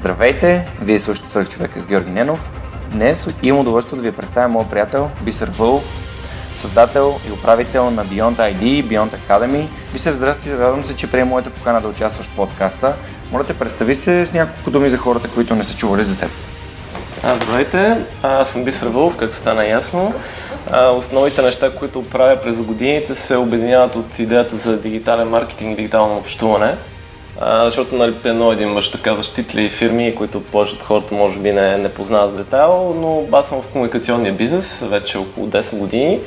Здравейте! Вие слушате Свърх човека с Георги Ненов. Днес имам удоволствие да ви представя моят приятел Бисер Вълов, създател и управител на Beyond ID, Beyond Academy. Бисер, здрасти, радвам се, че приема моята покана да участваш в подкаста. Моля те, представи се с няколко думи за хората, които не са чували за теб. А, здравейте, аз съм Бисер Вълов, както стана ясно. А, основните неща, които правя през годините се обединяват от идеята за дигитален маркетинг и дигитално общуване а, защото нали, едно един мъж така защитли фирми, които повечето хората може би не, не познават детайл, но аз съм в комуникационния бизнес вече около 10 години.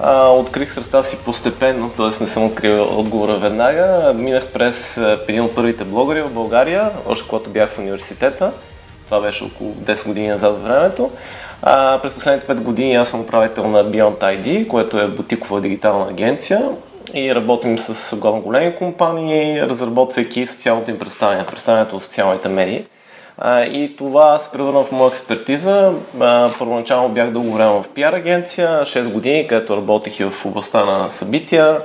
А, открих среща си постепенно, т.е. не съм открил отговора веднага. Минах през един от първите блогъри в България, още когато бях в университета. Това беше около 10 години назад времето. А, през последните 5 години аз съм управител на Beyond ID, което е бутикова дигитална агенция и работим с главно големи компании, разработвайки социалното им представяне, представянето в социалните медии. И това се превърна в моя експертиза. Първоначално бях дълго време в пиар агенция, 6 години, където работих и в областта на събития,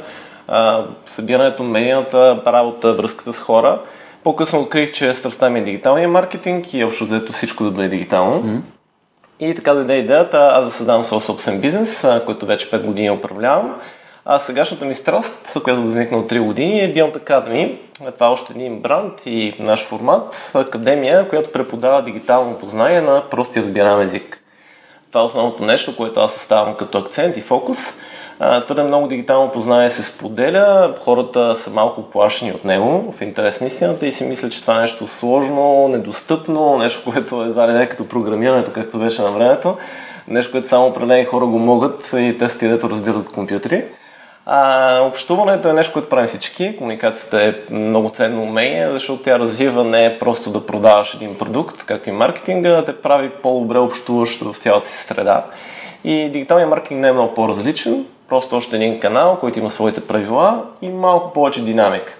събирането, медийната работа, връзката с хора. По-късно открих, че страстта ми е дигиталния маркетинг и общо взето всичко да бъде дигитално. Mm-hmm. И така дойде идеята аз да създам своя собствен бизнес, който вече 5 години управлявам. А сегашната ми страст, която възникна от 3 години, е Beyond Academy. Това е още един бранд и наш формат, академия, която преподава дигитално познание на прости разбираем език. Това е основното нещо, което аз оставам като акцент и фокус. Твърде много дигитално познание се споделя, хората са малко плашени от него, в интерес на истината и си мислят, че това е нещо сложно, недостъпно, нещо, което едва ли не е като програмирането, както беше на времето, нещо, което само определени хора го могат и те са ти, дето разбират компютри. А, общуването е нещо, което правим всички. Комуникацията е много ценно умение, защото тя развива не е просто да продаваш един продукт, както и маркетинга, да те прави по-добре общуващ в цялата си среда. И дигиталният маркетинг не е много по-различен, просто още един канал, който има своите правила и малко повече динамика.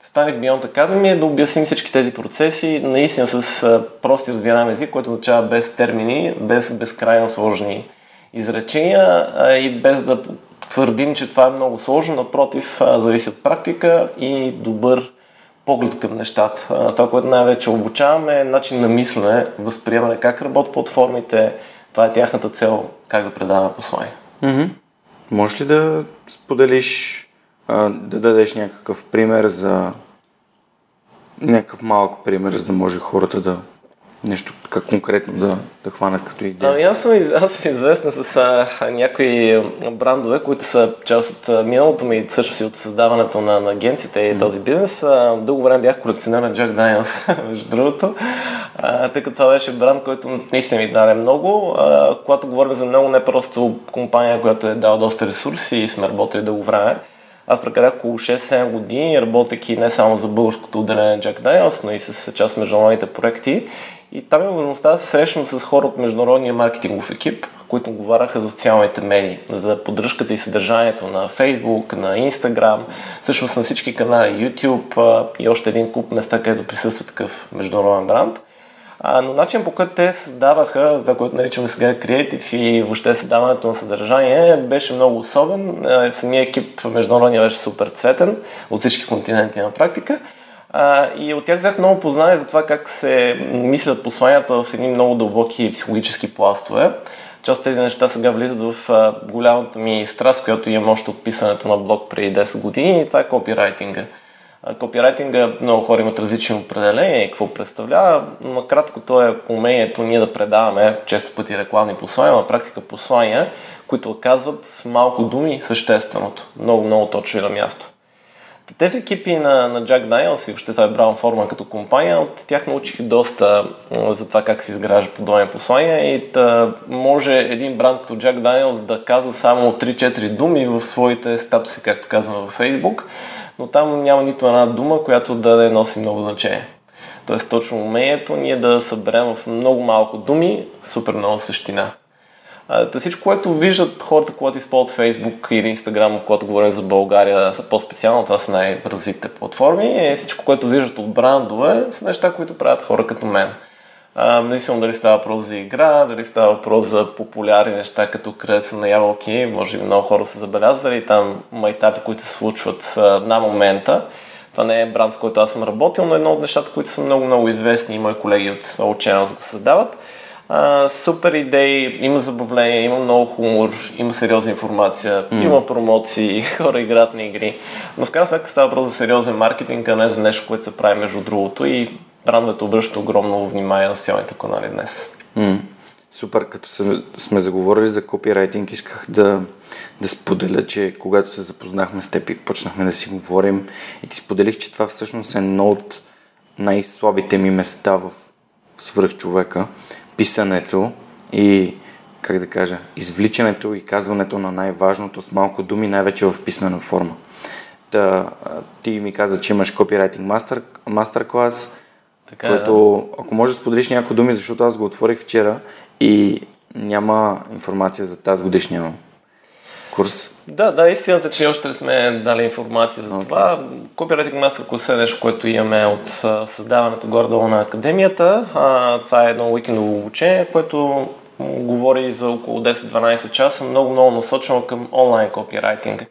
Целта ни в Beyond Academy е да обясним всички тези процеси наистина с прости разбираем език, който означава без термини, без безкрайно сложни изречения и без да твърдим, че това е много сложно, напротив, зависи от практика и добър поглед към нещата. Това, което най-вече обучаваме е начин на мислене, възприемане как работят платформите, това е тяхната цел, как да предаваме послание. Mm-hmm. Можеш ли да споделиш, да дадеш някакъв пример за някакъв малък пример, за да може хората да нещо така конкретно да, да хванат като идея? Ами аз съм, аз съм известна с а, някои брандове, които са част от а, миналото ми, също и от създаването на, на агенците и mm. този бизнес. А, дълго време бях колекционер на Jack Daniels, между другото, а, тъй като това беше бранд, който наистина ми даде много. А, когато говорим за много, не просто компания, която е дала доста ресурси и сме работили дълго време, аз прекарах около 6-7 години, работейки не само за българското отделение на Jack Daniels, но и с част от международните проекти. И там има възможността да се срещам с хора от международния маркетингов екип, които говоряха за социалните медии, за поддръжката и съдържанието на Facebook, на Instagram, всъщност на всички канали, YouTube и още един куп места, където присъства такъв международен бранд. А, но начин по който те създаваха, това, което наричаме сега креатив и въобще създаването на съдържание, беше много особен. В самия екип международния беше супер цветен от всички континенти на практика. А, и от тях взех много познание за това как се мислят посланията в едни много дълбоки психологически пластове. Част от тези неща сега влизат в а, голямата ми страст, която имам още от писането на блог преди 10 години и това е копирайтинга. Копирайтинга много хора имат различни определения и какво представлява. Накратко то е умението ние да предаваме често пъти рекламни послания, на практика послания, които оказват с малко думи същественото. Много, много точно и на място. Тези екипи на, на Jack Daniels и въобще това е Браун Форма като компания, от тях научих доста за това как се изгражда подобни послания и да може един бранд като Jack Daniels да казва само 3-4 думи в своите статуси, както казваме във Facebook, но там няма нито една дума, която да не носи много значение. Тоест точно умението ние да съберем в много малко думи супер много същина. Та всичко, което виждат хората, когато използват Facebook или Instagram, когато говорим за България, са по-специално, това са най-развитите платформи, е всичко, което виждат от брандове, са неща, които правят хора като мен. Независимо дали става въпрос за игра, дали става въпрос за популярни неща, като кръца на ябълки, може би много хора са забелязали там майтапи, които се случват на момента. Това не е бранд, с който аз съм работил, но едно от нещата, които са много-много известни и мои колеги от Old Channels го създават. А, супер идеи, има забавление, има много хумор, има сериозна информация, mm. има промоции, хора играят на игри. Но в крайна сметка става въпрос за сериозен маркетинг, а не за нещо, което се прави между другото и брандовете обръщат огромно внимание на социалните канали днес. Mm. Супер, като се, сме заговорили за копирайтинг, исках да, да споделя, че когато се запознахме с теб и почнахме да си говорим и ти споделих, че това всъщност е едно от най-слабите ми места в свръх човека, писането и, как да кажа, извличането и казването на най-важното с малко думи, най-вече в писмена форма. Та, ти ми каза, че имаш копирайтинг мастер, мастер клас, така, е, който, да. ако можеш да споделиш някои думи, защото аз го отворих вчера и няма информация за тази годишния курс. Да, да, истината, че още не сме дали информация за okay. това. Copywriting Master Class е нещо, което имаме от създаването горе-долу на академията. А, това е едно уикендово обучение, което говори за около 10-12 часа, много-много насочено към онлайн копирайтинг.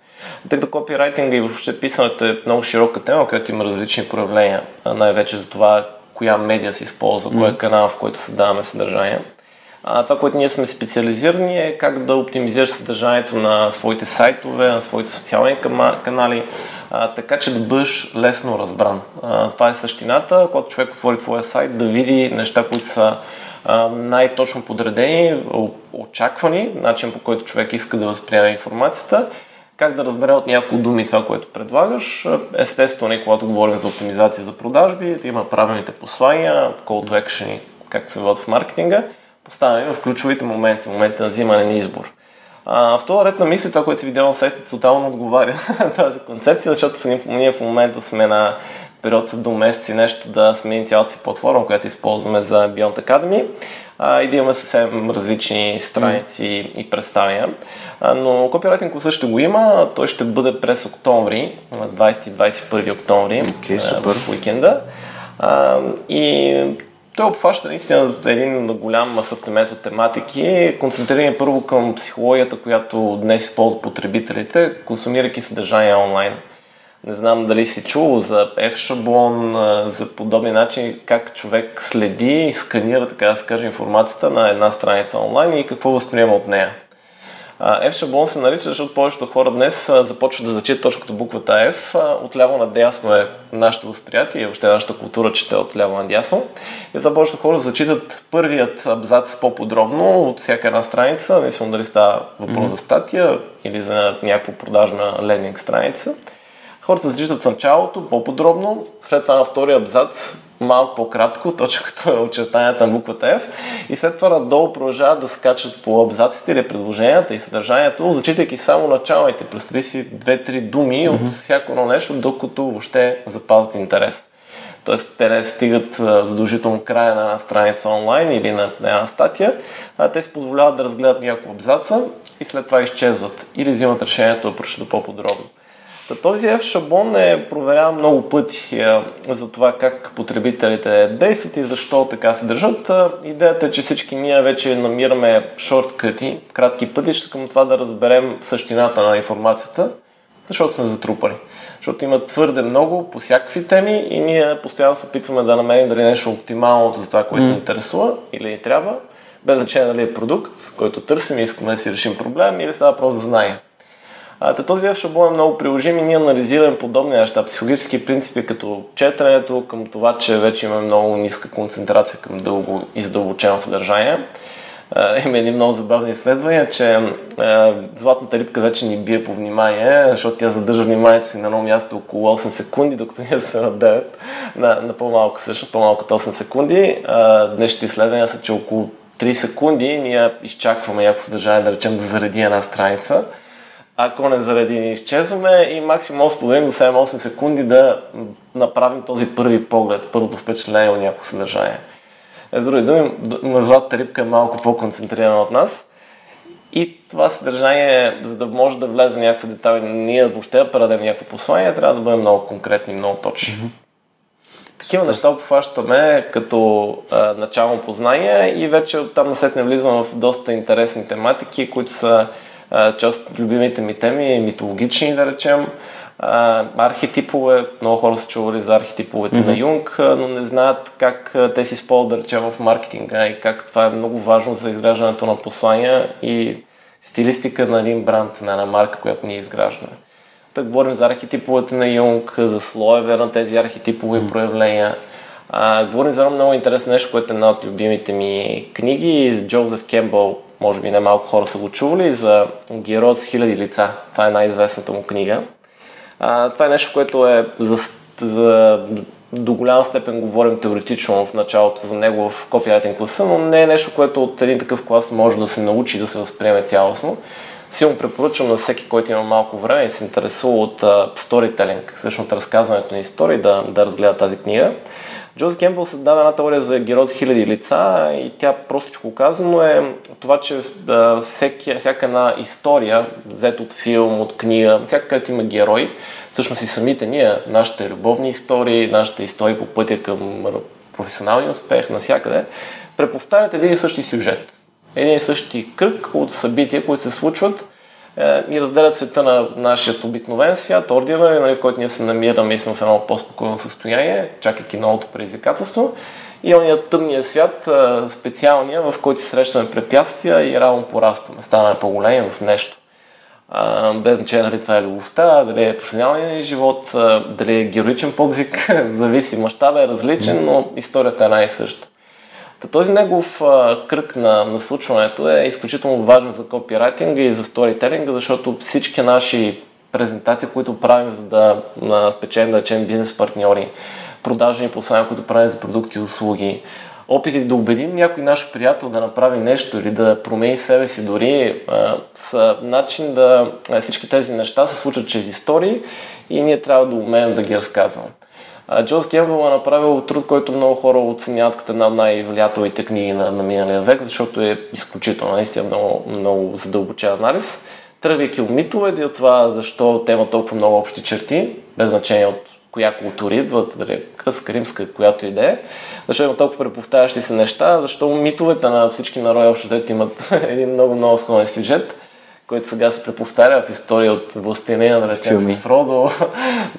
Тъй като копирайтинга и въобще писането е много широка тема, която има различни проявления, най-вече за това коя медия се използва, mm. кой е канал, в който създаваме съдържание. А, това, което ние сме специализирани е как да оптимизираш съдържанието на своите сайтове, на своите социални канали, а, така че да бъдеш лесно разбран. А, това е същината, когато човек отвори твоя сайт, да види неща, които са най-точно подредени, очаквани, начин по който човек иска да възприеме информацията, как да разбере от няколко думи това, което предлагаш. Естествено, когато говорим за оптимизация за продажби, да има правилните послания, call to action, както се водят в маркетинга – поставяме в ключовите моменти, моменти на взимане на избор. А, в този ред на мисли, това, което си видял на сайта, тотално отговаря на тази концепция, защото ние в момента сме на период до месеци нещо да сменим цялата си платформа, която използваме за Beyond Academy а, и да имаме съвсем различни страници mm. и представяния. Но копирайтинг също го има. Той ще бъде през октомври, на 20-21 октомври, okay, супер. в уикенда. А, и той обхваща наистина един голям асортимент от тематики, концентрирани първо към психологията, която днес използват потребителите, консумирайки съдържание онлайн. Не знам дали си чул за F-шаблон, за подобни начини, как човек следи и сканира, така да се каже, информацията на една страница онлайн и какво възприема от нея. F-шаблон се нарича, защото повечето хора днес започват да зачитат точно като буквата F. Отляво надясно е нашето възприятие, въобще нашата култура чете отляво надясно. И за повечето хора зачитат първият абзац по-подробно от всяка една страница, независимо дали става въпрос mm-hmm. за статия или за някаква продажна лендинг страница. Хората зачитат началото по-подробно, след това на втория абзац малко по-кратко, точно като е очертанията на буквата F и след това надолу продължават да скачат по абзаците или предложенията и съдържанието, зачитайки само началните. Представи си две-три думи mm-hmm. от всяко едно нещо, докато въобще запазят интерес. Тоест, те не стигат задължително края на една страница онлайн или на една статия, а те си позволяват да разгледат няколко абзаца и след това изчезват или взимат решението да прочитат по-подробно. Та този F-шаблон е проверяван много пъти е, за това как потребителите действат и защо така се държат. Идеята е, че всички ние вече намираме шорткъти, кратки пътища към това да разберем същината на информацията, защото сме затрупани. Защото има твърде много по всякакви теми и ние постоянно се опитваме да намерим дали нещо оптималното за това, което mm. ни интересува или ни трябва, без значение дали е продукт, който търсим и искаме да си решим проблем или става просто за знание. А, този F шаблон е много приложим и ние анализираме подобни неща, психологически принципи като четенето, към това, че вече имаме много ниска концентрация към дълго и задълбочено съдържание. Uh, има едни много забавни изследвания, че uh, златната рибка вече ни бие по внимание, защото тя задържа вниманието си на едно място около 8 секунди, докато ние сме на 9, на, на по-малко също, по-малко от 8 секунди. Днешните изследвания са, че около 3 секунди ние изчакваме някакво съдържание, да речем, да зареди една страница ако не заради изчезваме и максимум споделим до 7-8 секунди да направим този първи поглед, първото впечатление от някакво съдържание. Е, с други думи, златата рибка е малко по-концентрирана от нас и това съдържание, за да може да влезе в някакви детали, ние въобще да предадем някакво послание, трябва да бъдем много конкретни, много точни. Mm-hmm. Такива неща обхващаме като а, начално познание и вече оттам насетне влизам в доста интересни тематики, които са а, част от любимите ми теми, митологични да речем, а, архетипове, много хора са чували за архетиповете mm-hmm. на Юнг, но не знаят как те си използват, да речем, в маркетинга и как това е много важно за изграждането на послания и стилистика на един бранд, на една марка, която ние изграждаме. Да говорим за архетиповете на Юнг, за слоеве на тези архетипови mm-hmm. проявления. А, говорим за едно много интересно нещо, което е една от любимите ми книги. Джозеф Кембъл, може би не малко хора са го чували, за героят с хиляди лица. Това е най-известната му книга. А, това е нещо, което е за, за до голяма степен говорим теоретично в началото за него в копирайтинг класа, но не е нещо, което от един такъв клас може да се научи да се възприеме цялостно. Силно препоръчвам на всеки, който има малко време и се интересува от сторителинг, всъщност разказването на истории, да, да разгледа тази книга. Джоз Кембъл създава една теория за герой с хиляди лица и тя простичко казано е това, че всеки, всяка една история, взет от филм, от книга, всяка където има герой, всъщност и самите ние, нашите любовни истории, нашите истории по пътя към професионалния успех, навсякъде, преповтарят един и същи сюжет. Един и същи кръг от събития, които се случват и разделят света на нашия обикновен свят, ординар, нали, в който ние се намираме и сме в едно по-спокойно състояние, чакайки новото предизвикателство. И ония тъмния свят, е, специалния, в който срещаме препятствия и равно порастваме, ставаме по-големи в нещо. без значение дали това е любовта, дали е професионалният живот, дали е героичен подвиг, зависи. Мащабът е различен, но историята е една и съща. Та този негов а, кръг на, на случването е изключително важен за копирайтинга и за сторителинга, защото всички наши презентации, които правим, за да спечелим, да речем, бизнес партньори, продажни послания, които правим за продукти и услуги, опити да убедим някой наш приятел да направи нещо или да промени себе си дори, а, са начин да всички тези неща се случват чрез истории и ние трябва да умеем да ги разказваме. Джоз Кембъл е направил труд, който много хора оценяват като една от най-влиятелните книги на, на миналия век, защото е изключително, наистина много, много задълбочен анализ. Тръгвайки от митовете и от това защо те имат толкова много общи черти, без значение от коя култура идват, дали е кръска, римска, която и да е, защо има толкова преповтарящи се неща, защо митовете на всички народи общо имат един много много склонен сюжет който сега се преповтаря в история от властелина, да речем с Фродо,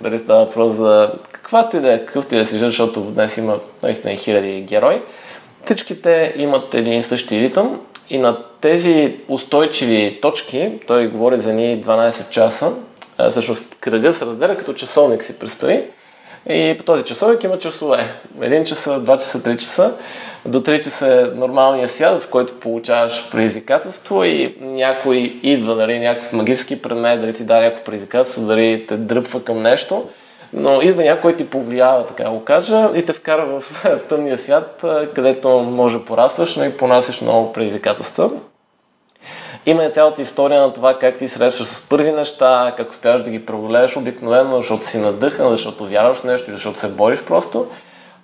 дали става въпрос за каквато и да е, какъвто и да си защото днес има наистина хиляди герои. Всичките имат един и същи ритъм и на тези устойчиви точки, той говори за ни 12 часа, всъщност кръга се разделя като часовник си представи и по този часовник има часове. Един часа, два часа, три часа до 3 часа е нормалния свят, в който получаваш предизвикателство и някой идва, дали някакъв магически предмет, дали ти даде някакво предизвикателство, дали те дръпва към нещо, но идва някой ти повлиява, така го кажа, и те вкара в тъмния свят, където може да порастваш, но и понасяш много предизвикателства. Има и цялата история на това как ти срещаш с първи неща, как успяваш да ги преодолееш обикновено, защото си надъхан, защото вярваш в нещо или защото се бориш просто.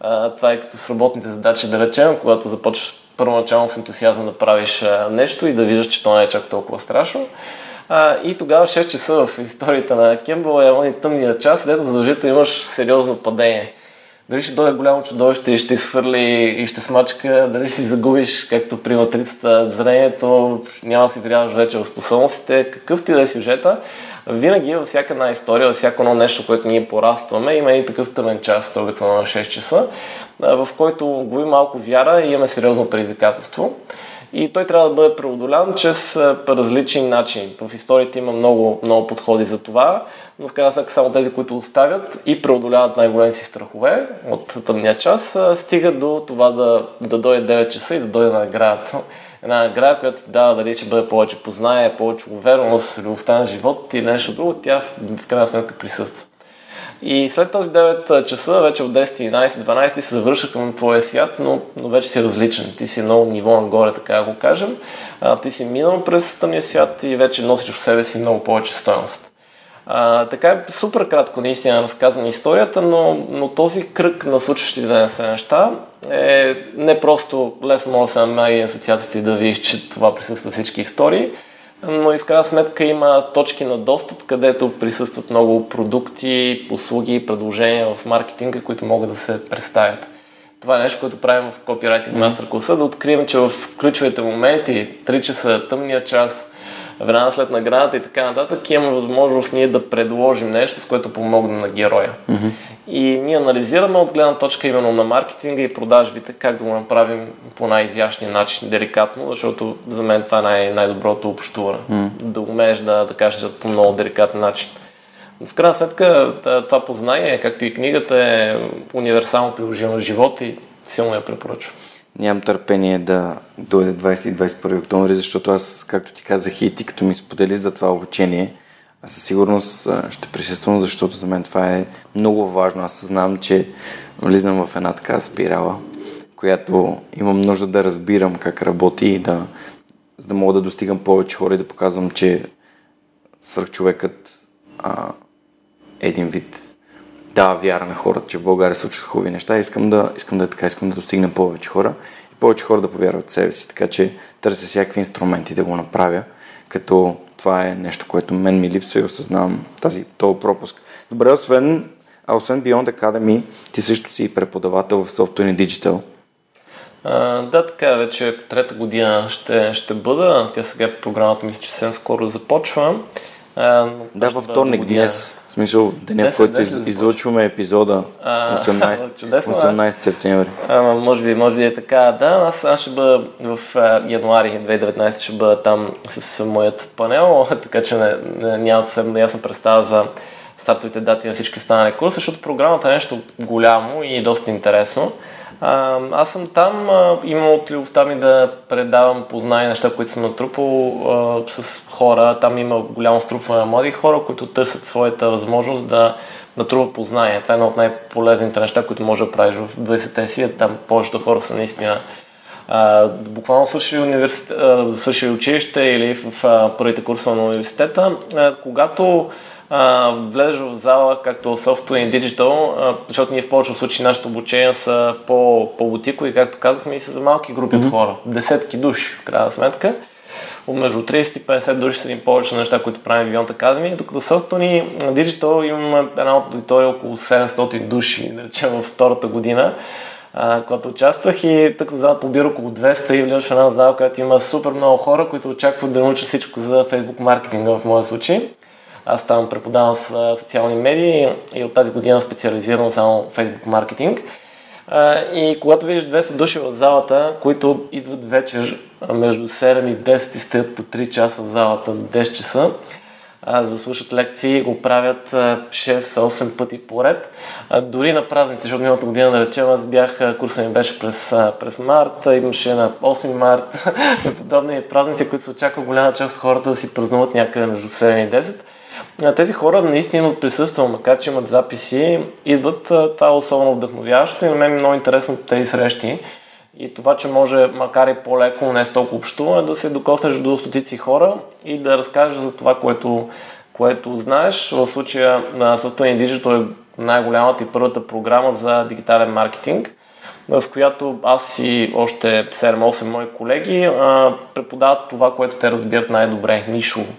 А, това е като в работните задачи, да речем, когато започваш първоначално с ентусиазъм да правиш нещо и да виждаш, че то не е чак толкова страшно. А, и тогава 6 часа в историята на Кембъл е тъмния час, където задължително имаш сериозно падение. Дали ще дойде голямо чудовище и ще изхвърли и ще смачка, дали ще си загубиш, както при матрицата, зрението, няма да си вярваш вече в способностите, какъв ти да е сюжета, винаги във всяка една история, във всяко едно нещо, което ние порастваме, има и такъв тъмен час, той на 6 часа, в който губи малко вяра и имаме сериозно предизвикателство. И той трябва да бъде преодолян чрез различни начини. В историята има много, много подходи за това, но в крайна сметка само тези, които оставят и преодоляват най-големи си страхове от тъмния час, стигат до това да, да дойде 9 часа и да дойде наградата една награда, която ти дава дали ще бъде повече познание, повече увереност, любовта на живот или нещо друго, тя в крайна сметка присъства. И след този 9 часа, вече в 10, 11, 12 ти се завърша към твоя свят, но, но вече си различен. Ти си много ниво нагоре, така да го кажем. А, ти си минал през тъмния свят и вече носиш в себе си много повече стоеност. А, така е супер кратко наистина разказана историята, но, но този кръг на случващите се неща е не просто лесно може да се намери асоциациите да видиш, че това присъства всички истории, но и в крайна сметка има точки на достъп, където присъстват много продукти, услуги, предложения в маркетинга, които могат да се представят. Това е нещо, което правим в Copywriting Master класа, да открием, че в ключовите моменти, 3 часа, тъмния час, веднага след наградата и така нататък, имаме възможност ние да предложим нещо, с което помогне на героя. Mm-hmm. И ние анализираме от гледна точка именно на маркетинга и продажбите, как да го направим по най-изящния начин, деликатно, защото за мен това е най- най-доброто общуване. Mm. Да умееш да, да кажеш по много деликатен начин. В крайна сметка това познание, както и книгата, е универсално приложимо в живота и силно я препоръчвам. Нямам търпение да дойде 20 и 21 октомври, защото аз, както ти казах и ти, като ми сподели за това обучение, аз със сигурност ще присъствам, защото за мен това е много важно. Аз съзнавам, че влизам в една така спирала, която имам нужда да разбирам как работи и да, за да мога да достигам повече хора и да показвам, че свърхчовекът а, е един вид дава вяра на хората, че в България се случват хубави неща. Искам да, искам да е така, искам да достигна повече хора и повече хора да повярват в себе си. Така че търся всякакви инструменти да го направя, като това е нещо, което мен ми липсва и осъзнавам тази, този пропуск. Добре, освен, а освен Beyond Academy, ти също си преподавател в Software и Digital. А, да, така вече трета година ще, ще бъда. Тя сега програмата мисля, че съвсем скоро започва. А, да, във вторник днес смисъл, деня, в който из, излъчваме епизода 18, 18 септември. А, може, би, може би е така. Да, аз, аз ще бъда в а, януари 2019 ще бъда там с моят панел, така че не, не, няма съвсем ясна представа за стартовите дати на всички останали курси, защото програмата е нещо голямо и доста интересно. А, аз съм там, а, имам от любовта ми да предавам познания, неща, които съм натрупал а, с хора. Там има голямо струпване на млади хора, които търсят своята възможност да натрупат познания. Това е едно от най-полезните неща, които може да правиш в 20-те си. Там повечето хора са наистина а, буквално свършили, университет, свършили училище или в а, първите курсове на университета. А, когато а, влезеш в зала, както Software и Digital, а, защото ние в повечето случаи нашите обучения са по, по-бутико и както казахме и са за малки групи mm-hmm. от хора. Десетки души, в крайна сметка. Между 30 и 50 души са ни повече неща, които правим в Beyond Academy, докато Software Digital имаме една аудитория около 700 души, да речем във втората година когато участвах и тък зала побира около 200 и влизаш в една зала, която има супер много хора, които очакват да научат всичко за Facebook маркетинга в моя случай. Аз там преподавам с социални медии и от тази година специализирам само Facebook маркетинг. И когато видиш 200 души в залата, които идват вечер между 7 и 10 и стоят по 3 часа в залата, 10 часа, за да слушат лекции, го правят 6-8 пъти поред. Дори на празници, защото миналата година, да речем, аз бях, курса ми беше през, през март, имаше на 8 март подобни празници, които се очаква голяма част от хората да си празнуват някъде между 7 и 10 тези хора наистина присъстват, макар че имат записи, идват. Това е особено вдъхновяващо и на мен е много интересно тези срещи. И това, че може, макар и по-леко, не с толкова общуване, да се докоснеш до стотици хора и да разкажеш за това, което, което знаеш. В случая на Software Digital е най-голямата и първата програма за дигитален маркетинг, в която аз и още 7-8 мои колеги преподават това, което те разбират най-добре, нишово.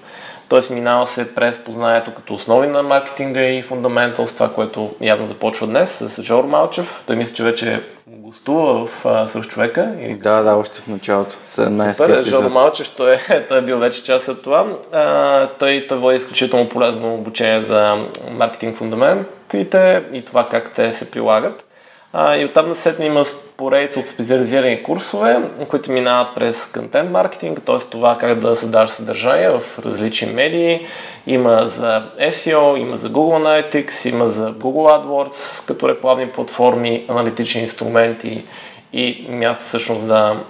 Т.е. минава се през познанието като основи на маркетинга и фундаментал, това, което явно започва днес с Жор Малчев. Той мисля, че вече гостува в Сръх човека. Или... Да, да, още в началото. 17 епизод. Жор Малчев, той е, той е бил вече част от това. А, той, той води изключително полезно обучение за маркетинг фундаментите и това как те се прилагат. А, и оттам насетне има поредица от специализирани курсове, които минават през контент маркетинг, т.е. това как да създаваш съдържание в различни медии. Има за SEO, има за Google Analytics, има за Google AdWords като рекламни платформи, аналитични инструменти и място всъщност да,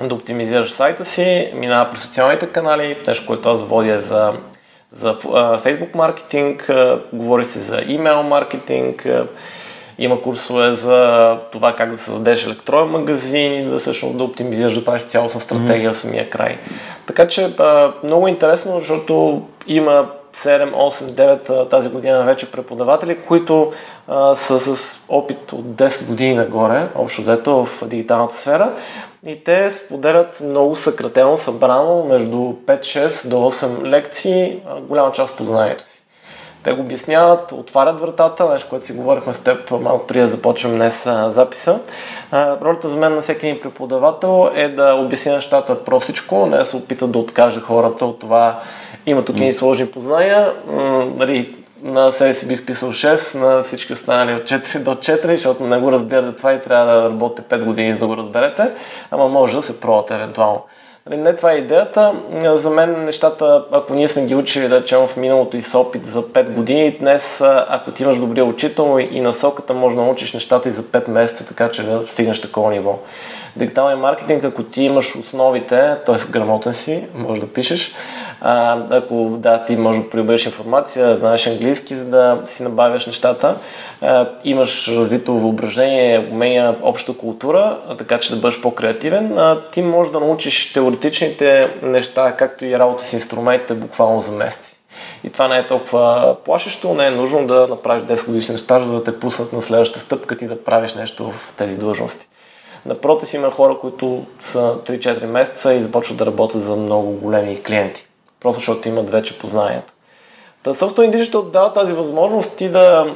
да оптимизираш сайта си. Минава през социалните канали, нещо, което аз водя за за Facebook маркетинг, говори се за имейл маркетинг, има курсове за това как да създадеш електронен магазин и да всъщност да оптимизираш, да правиш цялостна стратегия mm-hmm. в самия край. Така че много интересно, защото има 7, 8, 9 тази година вече преподаватели, които са с опит от 10 години нагоре, общо взето в дигиталната сфера. И те споделят много съкратено, събрано между 5-6 до 8 лекции, голяма част от познанието си. Те го обясняват, отварят вратата, нещо, което си говорихме с теб малко преди да започнем днес а, записа. А, ролята за мен на всеки един преподавател е да обясня нещата простичко, не да се опита да откаже хората от това. Има тук и сложни познания. М- нали, на себе си бих писал 6, на всички останали от 4 до 4, защото не го разбирате това и трябва да работите 5 години за да го разберете, ама може да се пробвате евентуално. Нали, не това е идеята. За мен нещата, ако ние сме ги учили, да речем в миналото и с опит за 5 години, днес, ако ти имаш добрия учител и насоката, може да научиш нещата и за 5 месеца, така че да стигнеш такова ниво. Дигитален маркетинг, ако ти имаш основите, т.е. грамотен си, може да пишеш, а, ако да, ти може да прибереш информация, знаеш английски, за да си набавяш нещата, а, имаш развито въображение, умения, обща култура, а, така че да бъдеш по-креативен, а, ти можеш да научиш теоретичните неща, както и работа с инструментите буквално за месеци. И това не е толкова плашещо, не е нужно да направиш 10 годишен стаж, за да те пуснат на следващата стъпка ти да правиш нещо в тези длъжности. Напротив, има хора, които са 3-4 месеца и започват да работят за много големи клиенти просто защото имат вече познанието. Та Software Digital дава тази възможност ти да,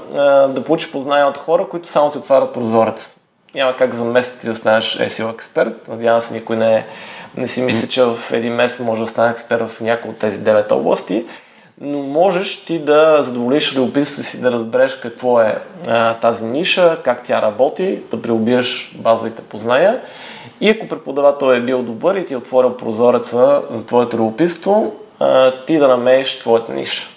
да получиш познания от хора, които само ти отварят прозорец. Няма как за месец ти да станеш SEO експерт. Надявам се никой не, не си мисли, че в един месец може да стане експерт в някои от тези 9 области, но можеш ти да задоволиш любопитството си да разбереш какво е а, тази ниша, как тя работи, да приобиеш базовите познания и ако преподавател е бил добър и ти е отворил прозореца за твоето любопитство, ти да намериш твоята ниша.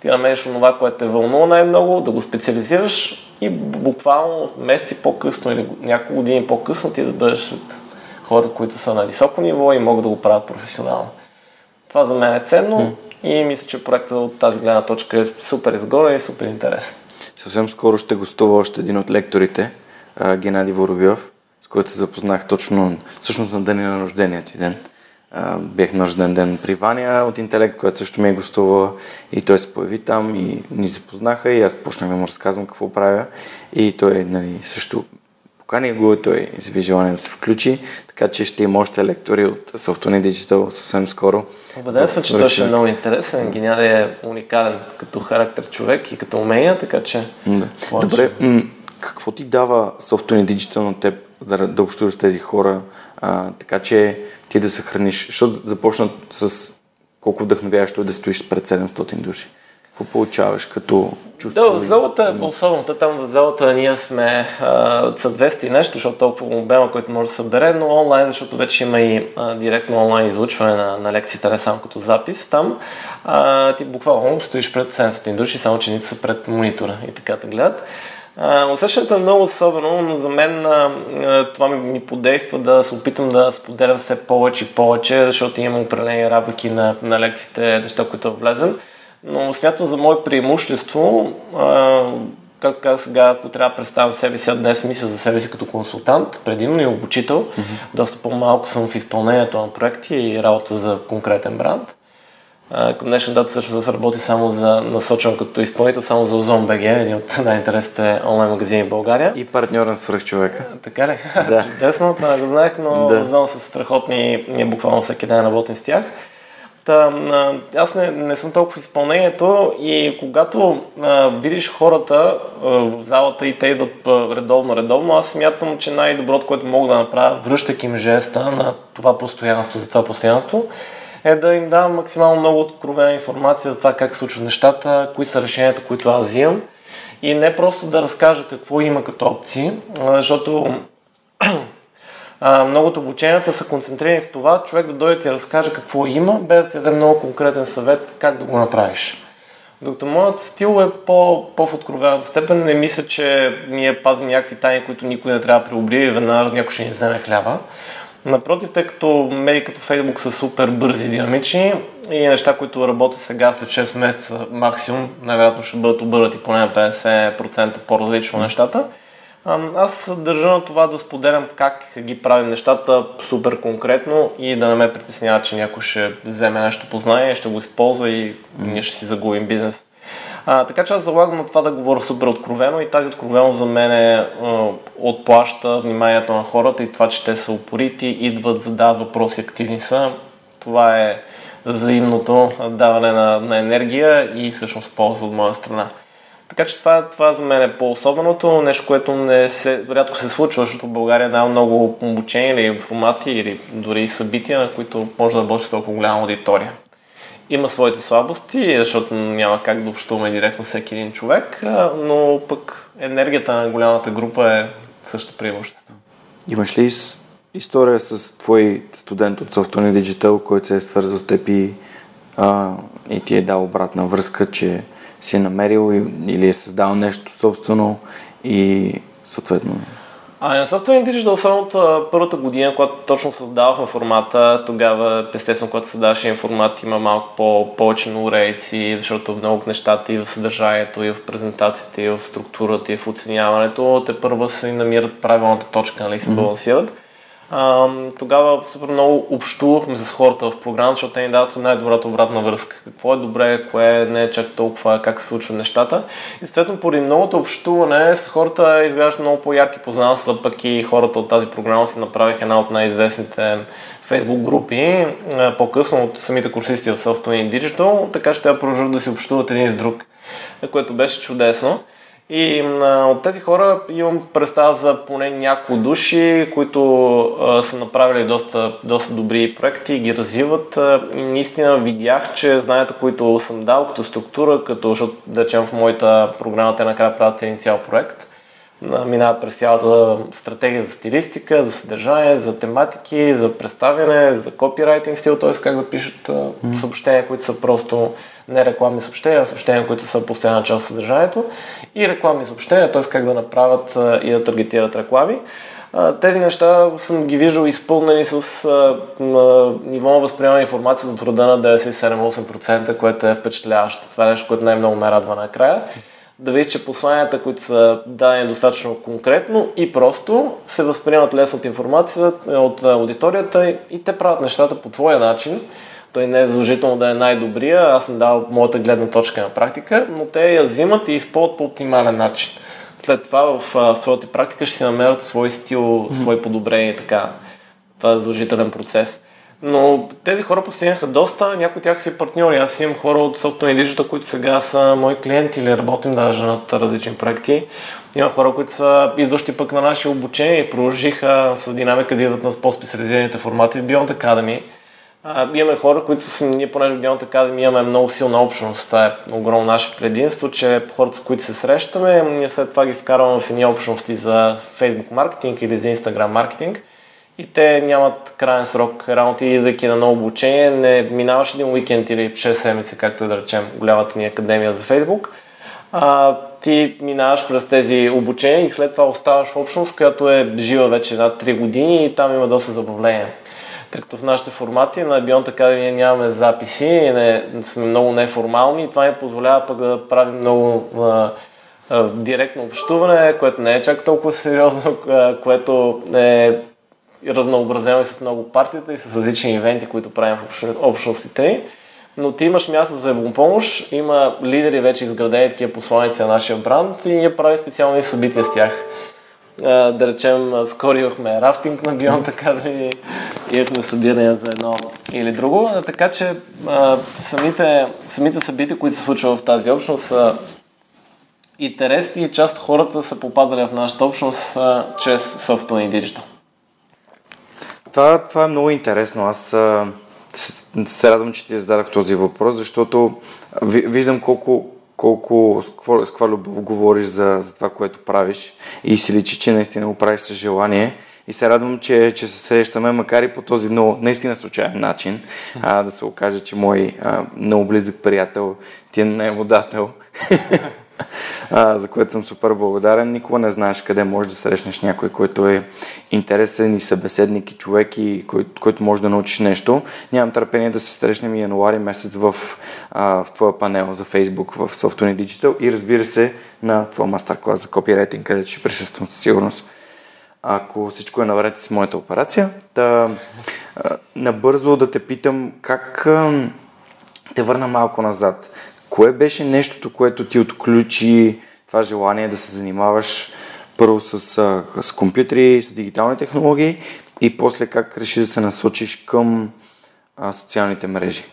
Ти намериш това, което те вълнува най-много, да го специализираш и буквално месеци по-късно или няколко години по-късно ти да бъдеш от хора, които са на високо ниво и могат да го правят професионално. Това за мен е ценно. И мисля, че проектът от тази гледна точка е супер изгоден и супер интересен. Съвсем скоро ще гостува още един от лекторите, Геннади Воробьов, с който се запознах точно всъщност на деня на рождения ти ден. Бех на рожден ден при Ваня от Интелект, която също ми е гостувала и той се появи там и ни се познаха и аз почнах да му разказвам какво правя. И той нали, също покани го, той изяви желание да се включи, така че ще има още лектори от Software Digital съвсем скоро. Съм, че той ще е много интересен. Геняли е уникален като характер човек и като умения, така че... Да. Добре, м- какво ти дава Software Digital на теб да, да общуваш с тези хора, а, така че ти да съхраниш, защото започнат с колко вдъхновяващо е да стоиш пред 700 души. Какво получаваш като чувство? Да, в залата особено. Там в залата ние сме а, са 200 и нещо, защото толкова обема, който може да събере, но онлайн, защото вече има и а, директно онлайн излучване на, на лекцията, не само като запис. Там а, ти буквално стоиш пред 700 души, само че са пред монитора и така да гледат. Усещането е много особено, но за мен а, това ми, ми подейства да се опитам да споделям все повече и повече, защото имам определени рамки на, на лекциите, неща, които влезем. Но смятам за мое преимущество, а, както казах сега, ако трябва да представям себе си, днес мисля за себе си като консултант, предимно и обучител. Mm-hmm. Доста по-малко съм в изпълнението на проекти и работа за конкретен бранд. Към днешна дата също да се работи само за насочен като изпълнител, само за Озон БГ, един от най-интересните онлайн магазини в България. И партньор на свръхчовека. Така ли? Да. Чудесно, това не го знаех, но да. Озон са страхотни, ние буквално всеки ден работим с тях. Та, аз не, не съм толкова в изпълнението и когато а, видиш хората а, в залата и те идват редовно, редовно, аз смятам, че най-доброто, което мога да направя, връщайки им жеста на това постоянство, за това постоянство, е да им давам максимално много откровена информация за това как се случват нещата, кои са решенията, които аз взимам. И не просто да разкажа какво има като опции, защото много от обученията са концентрирани в това човек да дойде и да разкаже какво има, без да ти даде много конкретен съвет как да го направиш. Докато моят стил е по, по-в откровената степен, не мисля, че ние пазим някакви тайни, които никой не трябва да приобри и веднага някой ще ни вземе хляба. Напротив, тъй като медии като Facebook са супер бързи и динамични, и неща, които работят сега след 6 месеца максимум, най-вероятно ще бъдат обърнати поне на 50% по-различно нещата. Аз държа на това да споделям как ги правим нещата супер конкретно и да не ме притеснява, че някой ще вземе нещо познание, ще го използва и ние ще си загубим бизнес. А, така че аз залагам на това да говоря супер откровено и тази откровеност за мен е, а, отплаща вниманието на хората и това, че те са упорити, идват, задават въпроси, активни са. Това е взаимното даване на, на енергия и всъщност полза от моя страна. Така че това, това за мен е по-особеното, нещо, което не се, рядко се случва, защото в България няма много обучение или информати или дори събития, на които може да работи толкова голяма аудитория. Има своите слабости, защото няма как да общуваме директно всеки един човек, но пък енергията на голямата група е също преимущество. Имаш ли история с твой студент от Software Digital, който се е свързал с теб и, а, и ти е дал обратна връзка, че си е намерил или е създал нещо собствено и съответно а на Software Digital, особено от първата година, когато точно създавахме формата, тогава, естествено, когато създаваше формат, има малко по- повече наурейци, защото много нещата и в съдържанието, и в презентациите, и в структурата, и в оценяването, те първо се намират правилната точка, нали, се балансират. Mm-hmm. Тогава супер много общувахме с хората в програмата, защото те ни дават най-добрата обратна връзка. Какво е добре, кое не е чак толкова, как се случват нещата. И следно, поради многото общуване с хората изграждат много по-ярки познанства, пък и хората от тази програма си направиха една от най-известните Facebook групи, по-късно от самите курсисти в Software и Digital, така ще те продължат да си общуват един с друг, което беше чудесно. И а, от тези хора имам представа за поне няколко души, които а, са направили доста, доста добри проекти ги развиват. А, и наистина видях, че знанията, които съм дал като структура, като, защото да речем в моята програма те накрая правят един цял проект, минават през цялата стратегия за стилистика, за съдържание, за тематики, за представяне, за копирайтинг стил, т.е. как да пишат съобщения, които са просто не рекламни съобщения, а съобщения, които са постоянна част от съдържанието и рекламни съобщения, т.е. как да направят и да таргетират реклами. Тези неща съм ги виждал изпълнени с ниво на възприемане информация за труда на 97-8%, което е впечатляващо. Това е нещо, което най-много ме радва накрая. Да видиш, че посланията, които са дадени достатъчно конкретно и просто, се възприемат лесно от информацията, от аудиторията и те правят нещата по твоя начин той не е задължително да е най-добрия, аз съм дал моята гледна точка на практика, но те я взимат и използват по оптимален начин. След това в, в своята практика ще си намерят свой стил, mm-hmm. свои подобрения и така. Това е задължителен процес. Но тези хора постигнаха доста, някои от тях си партньори. Аз имам хора от Software Digital, които сега са мои клиенти или работим даже над различни проекти. Има хора, които са идващи пък на наши обучения и продължиха с динамика да идват на по-специализираните формати в Beyond Academy а, имаме хора, които са, ние понеже в Beyond Academy имаме много силна общност. Това е огромно наше предимство, че хората, с които се срещаме, ние след това ги вкарваме в едни общности за Facebook маркетинг или за Instagram маркетинг. И те нямат крайен срок. Рано ти идвайки на ново обучение, не минаваш един уикенд или 6 седмици, както е да речем голямата ни академия за Facebook. А, ти минаваш през тези обучения и след това оставаш в общност, която е жива вече над 3 години и там има доста забавления като в нашите формати на Beyond Academy нямаме записи не, сме много неформални. И това ни позволява пък да правим много а, а, директно общуване, което не е чак толкова сериозно, а, което е разнообразено и с много партията и с различни ивенти, които правим в общностите. Но ти имаш място за помощ, има лидери вече изградени такива посланици на нашия бранд и ние правим специални събития с тях да речем, скоро имахме рафтинг на Бион, така да и имахме събирания за едно или друго. Така че самите, самите събития, които се случват в тази общност, са интересни и част от хората са попадали в нашата общност чрез Software и Digital. Това, това е много интересно. Аз се радвам, че ти зададах този въпрос, защото виждам колко, колко, с каква любов говориш за, за това, което правиш и си личи, че наистина го правиш с желание. И се радвам, че, че се срещаме, макар и по този много, наистина случайен начин, а, да се окаже, че мой а, много близък приятел ти е наемодател. а, за което съм супер благодарен. Никога не знаеш къде можеш да срещнеш някой, който е интересен и събеседник и човек, и кой, който може да научиш нещо. Нямам търпение да се срещнем и януари месец в, а, в твоя панел за Facebook в Software Digital и разбира се на твоя мастер-клас за копирайтинг, където ще присъствам със сигурност ако всичко е наред с моята операция. Да, набързо да те питам как те върна малко назад. Кое беше нещото, което ти отключи това желание да се занимаваш първо с, с компютри, с дигитални технологии и после как реши да се насочиш към а, социалните мрежи?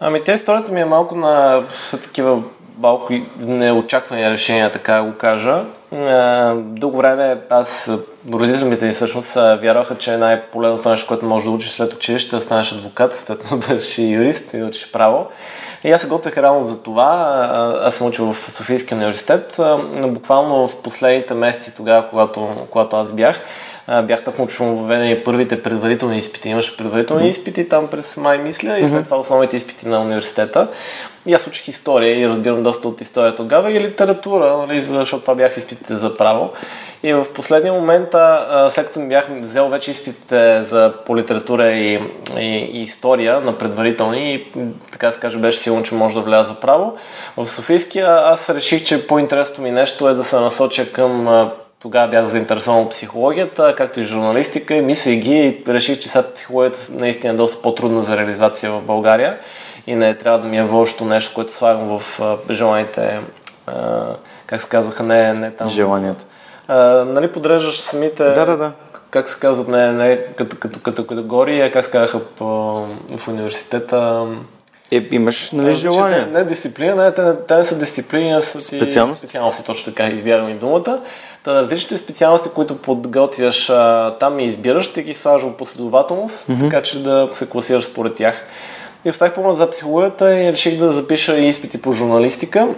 Ами, те историята ми е малко на такива малко неочаквани решения, така да го кажа. Дълго време аз, родителите ми всъщност вярваха, че най-полезното нещо, което може да учиш след училище, да станеш адвокат, след бъдеш юрист и да учиш право. И аз се готвех реално за това. Аз съм учил в Софийския университет, но буквално в последните месеци тогава, когато, когато аз бях, бях точно въведени първите предварителни изпити. Имаше предварителни изпити там през май, мисля, и след това основните изпити на университета. И аз учих история и разбирам доста от историята тогава и литература, нали, защото това бях изпитите за право. И в последния момент, след като ми бях взел вече изпитите за по литература и, и, и история на предварителни и така се каже беше сигурно, че може да вляза право, в Софийския аз реших, че по-интересното ми нещо е да се насоча към тогава бях заинтересован от психологията, както и журналистика, и мислех ги и реших, че сега психологията наистина е доста по-трудна за реализация в България и не трябва да ми е вълщо нещо, което слагам в желаните, как се казаха, не, не там. Желанията. А, нали подреждаш самите... Да, да, да. Как се казват, не, не като, като, като категория, как се казаха по, в университета. Е, имаш нали, желание. Не, не дисциплина, не, те, те не са дисциплини, а са специалности. Специалности, точно така, избягам и думата. Та, различните специалности, които подготвяш а, там и избираш, ти ги слагаш в последователност, mm-hmm. така че да се класираш според тях. И оставих помощ за психологията и реших да запиша изпити по журналистика,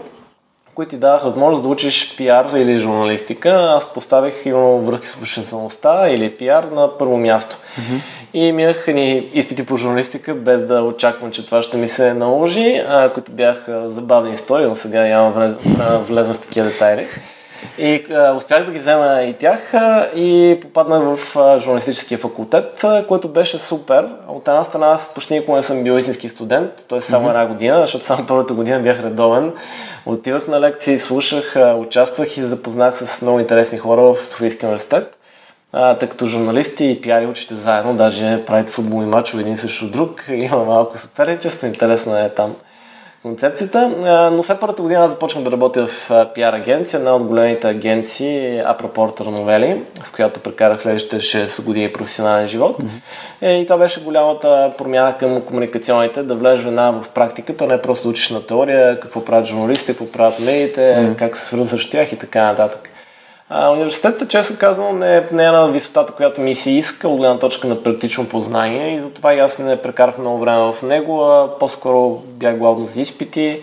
които ти даваха възможност да учиш пиар или журналистика. Аз поставих именно връзки с обществеността или пиар на първо място. Mm-hmm. И минах ни изпити по журналистика, без да очаквам, че това ще ми се наложи, а, които бяха забавни истории, но сега няма влез, влезна в такива детайли. И а, успях да ги взема и тях а, и попаднах в а, журналистическия факултет, а, което беше супер. От една страна аз почти никога не съм бил истински студент, т.е. само mm-hmm. една година, защото само първата година бях редовен. Отивах на лекции, слушах, а, участвах и запознах с много интересни хора в Софийския университет. А, тъй като журналисти и пиари учите заедно, даже правите футболни мачове един срещу друг, има малко съперничество, интересно е там концепцията. Но след първата година аз започнах да работя в пиар агенция, една от големите агенции, Апропортер Новели, в която прекарах следващите 6 години професионален живот. Mm-hmm. И това беше голямата промяна към комуникационните, да влезеш една в практиката, не просто да учиш на теория, какво правят журналистите, какво правят медиите, mm-hmm. как се свързваш тях и така нататък. А, университетът, често казвам, не е, не е на висотата, която ми се иска от гледна точка на практично познание и затова и аз не прекарах много време в него, а по-скоро бях главно за изпити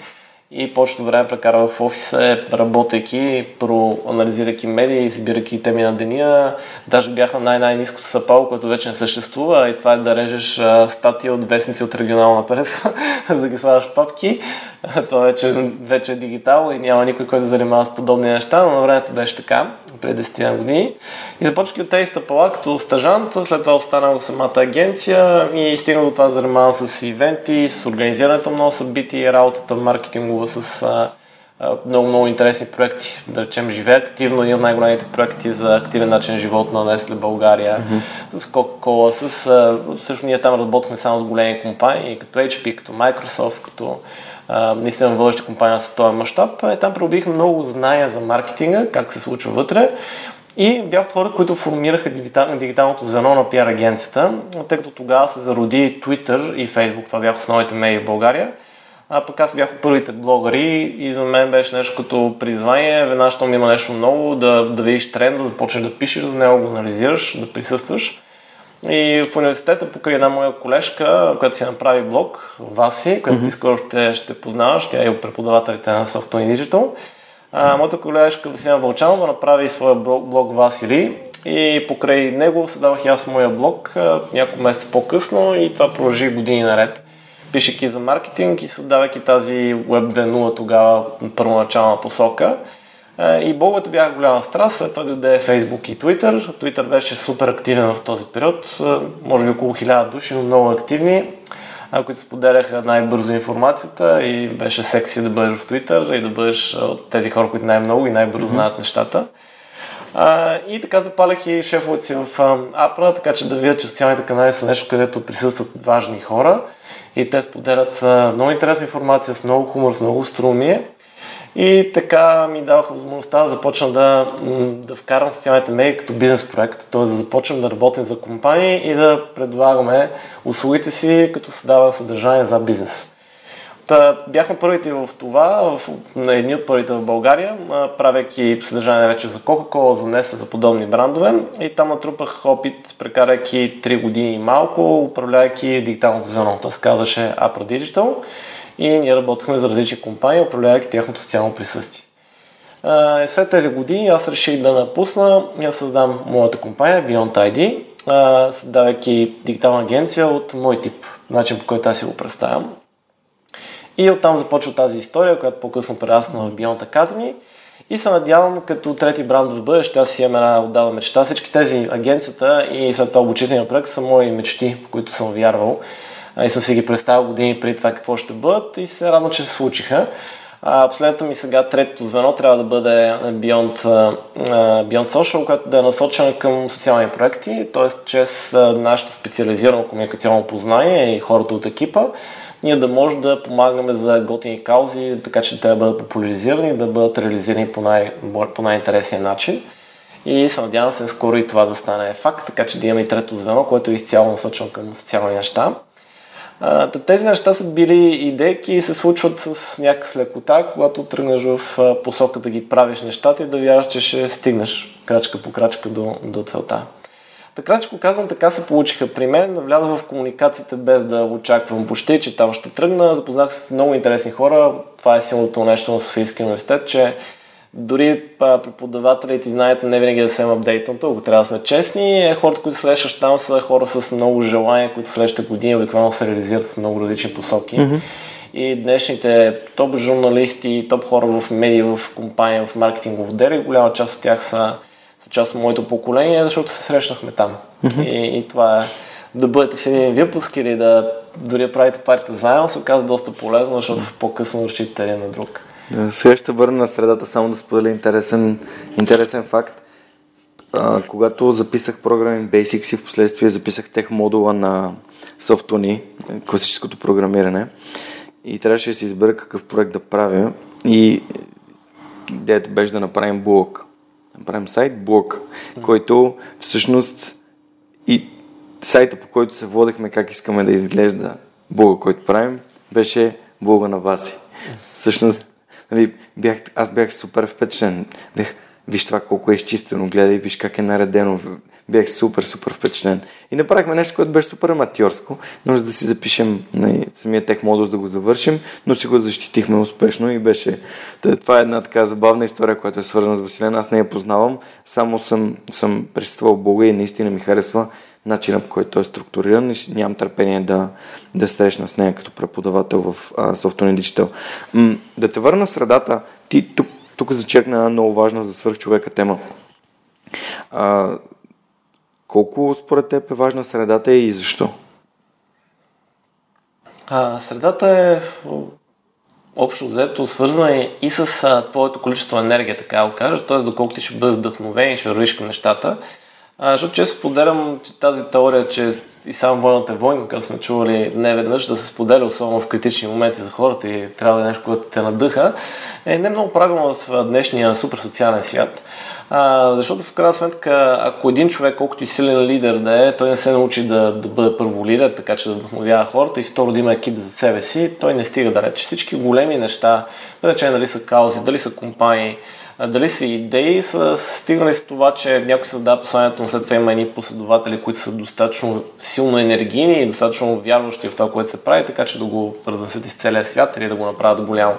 и повечето време прекарах в офиса, работейки, проанализирайки медии, събирайки теми на деня. Даже бях на най-най-низкото сапало, което вече не съществува и това е да режеш статии от вестници от регионална преса, за да ги слагаш в папки. То вече, вече е дигитално и няма никой, който да занимава с подобни неща, но на времето беше така, преди 10 години. И започвах от тези стъпала като стажант, след това останах в самата агенция и стигнах до това да занимавам с ивенти, с организирането на събития, работата маркетингова с много, много интересни проекти. Да речем, живее активно, един от най-големите проекти за активен начин живот на Nestle България, mm-hmm. с Coca-Cola, с... Също ние там работихме само с големи компании, като HP, като Microsoft, като наистина водеща компания с този мащаб. Е, там придобих много знания за маркетинга, как се случва вътре. И бях от хората, които формираха дигиталното звено на пиар агенцията, тъй като тогава се зароди Twitter и Facebook, това бяха основните медии в България. А пък аз бях първите блогъри и за мен беше нещо като призвание, веднъж, щом има нещо ново, да, да видиш тренд, да започнеш да пишеш за него, го анализираш, да присъстваш. И в университета покрай една моя колежка, която си направи блог, Васи, която mm-hmm. ти скоро ще, ще познаваш, тя е от преподавателите на Software Digital. А, моята колежка Василина Вълчанова направи своя блог, блог Васили и покрай него създавах и аз моя блог няколко месеца по-късно и това продължи години наред. Пишеки за маркетинг и създавайки тази Web 2.0 тогава първоначална посока. И блоговете бяха голяма страст, след това дойде Facebook и Twitter. Twitter беше супер активен в този период, може би около 1000 души, но много активни, които споделяха най-бързо информацията и беше секси да бъдеш в Twitter и да бъдеш от тези хора, които най-много и най-бързо знаят нещата. А, и така запалях и шефовете си в Апра, така че да видят, че социалните канали са нещо, където присъстват важни хора и те споделят много интересна информация, с много хумор, с много струмие. И така ми даваха възможността да започна да, да вкарам социалните медии като бизнес проект, т.е. да започнем да работим за компании и да предлагаме услугите си като създава съдържание за бизнес. Та, бяхме първите в това, в, на едни от първите в България, правейки съдържание вече за Coca-Cola, за Nestle, за подобни брандове. И там натрупах опит, прекарайки 3 години и малко, управлявайки дигиталното звено. То се казваше Apra Digital и ние работихме за различни компании, управлявайки тяхното социално присъствие. След тези години аз реших да напусна и да създам моята компания Beyond ID, създавайки дигитална агенция от мой тип, начин по който аз си го представям. И оттам започва тази история, която по-късно прерасна в Beyond Academy. И се надявам, като трети бранд в бъдеще, аз си имам една отдава мечта. Всички тези агенцията и след това обучителния проект са мои мечти, по които съм вярвал. И съм си ги представил години преди това какво ще бъдат и се радвам, че се случиха. А, последното ми сега третото звено трябва да бъде Beyond, Beyond Social, което да е насочено към социални проекти, т.е. чрез нашето специализирано комуникационно познание и хората от екипа ние да може да помагаме за готини каузи, така че те да бъдат популяризирани, да бъдат реализирани по, най- по най-интересния начин. И се надявам се скоро и това да стане факт, така че да имаме и трето звено, което е изцяло насочено към социални неща. Тези неща са били идейки и се случват с някакъв лекота, когато тръгнеш в посока да ги правиш нещата и да вярваш, че ще стигнеш крачка по крачка до, до целта. Че, казвам, така се получиха при мен. Влязах в комуникациите без да очаквам почти, че там ще тръгна. Запознах се с много интересни хора. Това е силното нещо на Софийския университет, че дори преподавателите знаете не винаги да се апдейтното, ако трябва да сме честни. Е, хората, които срещаш там са хора с много желания, които следващата година обикновено се реализират в много различни посоки. Mm-hmm. И днешните топ журналисти, топ хора в медии, в компания, в маркетингово отдели, голяма част от тях са част от моето поколение, защото се срещнахме там. Mm-hmm. И, и това е да бъдете в един випуск или да дори правите партията заедно, се оказа доста полезно, защото по-късно разчитате един на друг. Сега ще върна на средата, само да споделя интересен, интересен факт. А, когато записах Programming Basics и в последствие записах тех модула на Softuni, класическото програмиране, и трябваше да си избера какъв проект да правя. И идеята беше да направим блок направим сайт, блог, който всъщност и сайта, по който се водехме как искаме да изглежда блога, който правим, беше блога на Васи. Всъщност, нали, бях, аз бях супер впечатлен. Бях, виж това колко е изчистено, гледай, виж как е наредено. Бях супер, супер впечатлен. И направихме нещо, което беше супер аматьорско. Може да си запишем на нали, самия тех модус да го завършим, но си го защитихме успешно и беше... Това е една така забавна история, която е свързана с Василена. Аз не я познавам, само съм, съм присъствал Бога и наистина ми харесва начина по който е структуриран и нямам търпение да, да срещна с нея като преподавател в Software Digital. М- да те върна средата, ти тук тук зачекна една много важна за свърхчовека тема. А, колко според теб е важна средата и защо? А, средата е общо взето свързана и с а, твоето количество енергия, така го кажа, т.е. доколко ти ще бъдеш вдъхновен и ще вървиш към нещата. А, защото често споделям тази теория, че и само войната е война, като сме чували не веднъж, да се споделя, особено в критични моменти за хората и трябва да е нещо, което те надъха, е не много правилно в днешния супер социален свят. А, защото в крайна сметка, ако един човек, колкото и силен лидер да е, той не се научи да, да бъде първо лидер, така че да вдъхновява хората и второ да има екип за себе си, той не стига да рече. Всички големи неща, да рече дали са каузи, дали са компании, дали са идеи, са стигнали с това, че някой създава посланието, но след това има едни последователи, които са достатъчно силно енергийни и достатъчно вярващи в това, което се прави, така че да го разнесат из целия свят или да го направят голямо.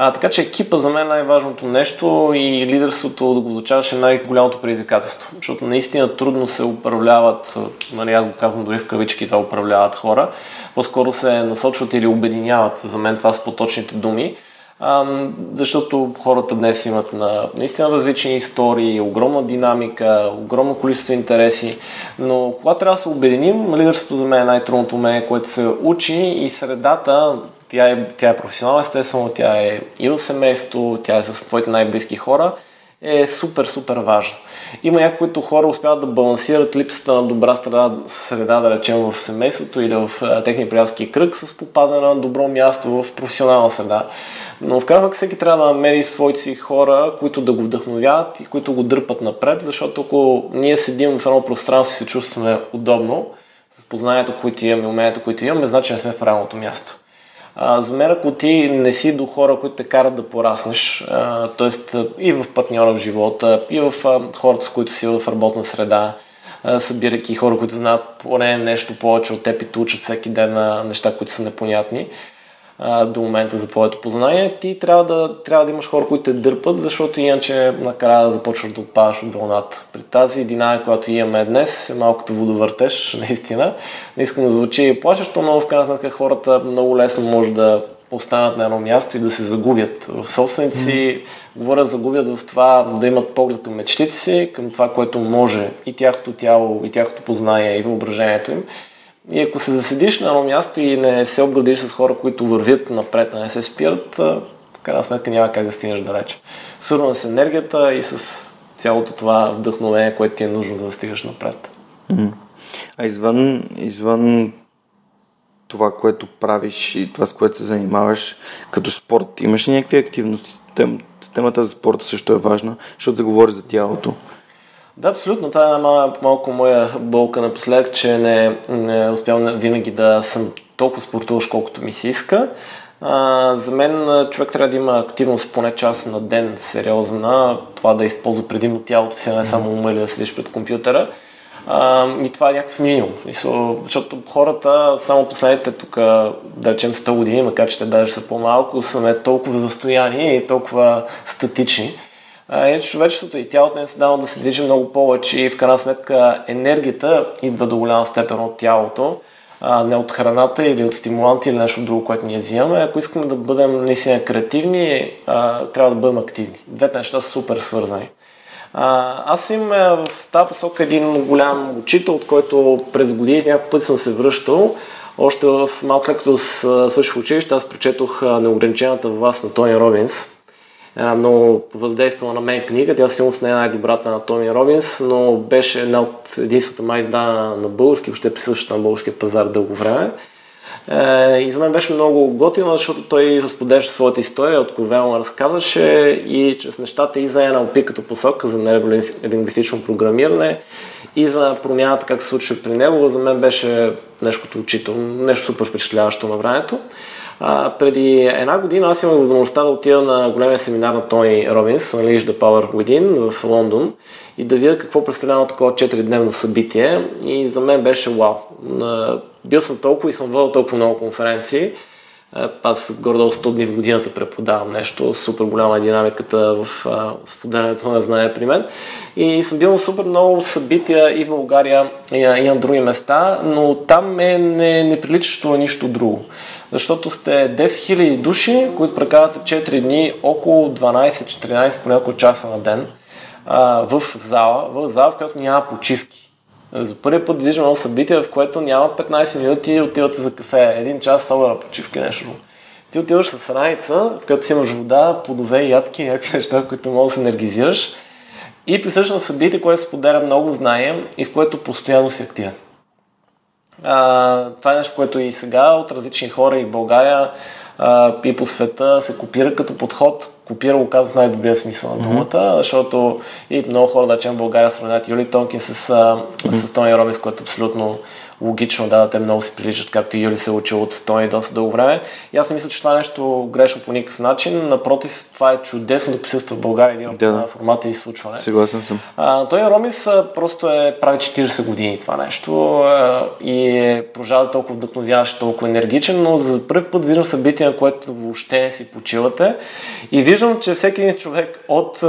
А, така че екипа за мен е най-важното нещо и лидерството да го означаваше най-голямото предизвикателство. Защото наистина трудно се управляват, нали, аз го казвам дори в кавички, това управляват хора. По-скоро се насочват или обединяват. За мен това са поточните думи. Защото хората днес имат на, наистина различни истории, огромна динамика, огромно количество интереси, но когато трябва да се обединим, лидерството за мен е най-трудното умение, което се учи и средата, тя е, тя е професионална, естествено, тя е и в семейство, тя е с твоите най-близки хора, е супер, супер важно. Има някои, които хора успяват да балансират липсата на добра среда, среда да речем в семейството или в техния приятелски кръг с попадане на добро място в професионална среда. Но в крайна всеки трябва да намери своите си хора, които да го вдъхновяват и които го дърпат напред, защото ако ние седим в едно пространство и се чувстваме удобно, с познанието, които имаме, умението, които имаме, значи не сме в правилното място. За мен, ако ти не си до хора, които те карат да пораснеш, т.е. и в партньора в живота, и в хората, с които си в работна среда, събирайки хора, които знаят поне нещо повече от теб и те учат всеки ден на неща, които са непонятни, а, до момента за твоето познание, ти трябва да, трябва да имаш хора, които те дърпат, защото иначе накрая да започваш да отпадаш от вълната. При тази динамика, която имаме днес, е малко като водовъртеж, наистина. Не искам да звучи плашещо, но в крайна сметка хората много лесно може да останат на едно място и да се загубят в собствените си. Mm. Говоря загубят в това да имат поглед към мечтите си, към това, което може и тяхното тяло, и тяхното познание, и въображението им. И ако се заседиш на едно място и не се обградиш с хора, които вървят напред, а не се спират, в крайна сметка няма как да стигнеш далеч. Свързана с енергията и с цялото това вдъхновение, което ти е нужно за да стигаш напред. А извън, извън това, което правиш и това, с което се занимаваш като спорт, имаш ли някакви активности? Тем, темата за спорта също е важна, защото заговори за тялото. Да, абсолютно. Това е една малко, моя болка напоследък, че не, не успявам винаги да съм толкова спортуваш, колкото ми се иска. А, за мен човек трябва да има активност поне час на ден, сериозна. Това да използва предимно тялото си, а не само ума или да седиш пред компютъра. А, и това е някакъв минимум. Защото хората само последните тук, да речем 100 години, макар че те даже са по-малко, са не толкова застояни и толкова статични. Е, човечеството и тялото не се дава да се движи много повече и в крайна сметка енергията идва до голяма степен от тялото, а не от храната или от стимуланти или нещо друго, което ние взимаме. Ако искаме да бъдем наистина креативни, а, трябва да бъдем активни. Двете неща са супер свързани. А, аз имам в тази посока един голям учител, от който през годините няколко пъти съм се връщал. Още в малко след като свърших училище, аз прочетох неограничената власт на Тони Робинс една много въздействала на мен книга. Тя сигурно не е най-добрата на Тони Робинс, но беше една от единствата май издана на български, въобще присъща на българския пазар дълго време. Е, и за мен беше много готино, защото той разподеляше своята история, откровено разказваше и чрез нещата и за NLP като посока за нелингвистично програмиране и за промяната как се случва при него, за мен беше нещо като учител, нещо супер впечатляващо на времето. А, преди една година аз имах възможността да отида на големия семинар на Тони Робинс, Unleash the Power Within в Лондон и да видя какво представлява такова 4-дневно събитие и за мен беше вау. Бил съм толкова и съм водил толкова много конференции. Аз горе-долу 100 дни в годината преподавам нещо, супер голяма е динамиката в споделянето на знание при мен. И съм бил на супер много събития и в България, и, на други места, но там е не, на нищо друго защото сте 10 000 души, които прекарате 4 дни около 12-14 по няколко часа на ден в зала, в зала, в която няма почивки. За първи път виждам едно събитие, в което няма 15 минути и отивате за кафе. Един час собера почивка нещо. Ти отиваш с раница, в която си имаш вода, плодове, ядки, някакви неща, които може да се енергизираш. И присъща на събитие, което споделя много знание и в което постоянно си активен. А, това е нещо, което и сега от различни хора и в България а, и по света се копира като подход. Копира го казва в най-добрия смисъл на думата, mm-hmm. защото и много хора, да речем в България, сравнят Юли Тонкин с, mm-hmm. с Тони Робис, което е абсолютно логично, да, те много си приличат, както и Юли се е учил от Тони доста дълго време. И аз не мисля, че това е нещо грешно по никакъв начин. Напротив, това е чудесно да присъства в България един от да. формата и изслучване. Съгласен съм. А, Тони Ромис просто е прави 40 години това нещо а, и е продължава да толкова вдъхновяваш, толкова енергичен, но за първи път виждам събитие, на което въобще не си почивате. И виждам, че всеки един човек от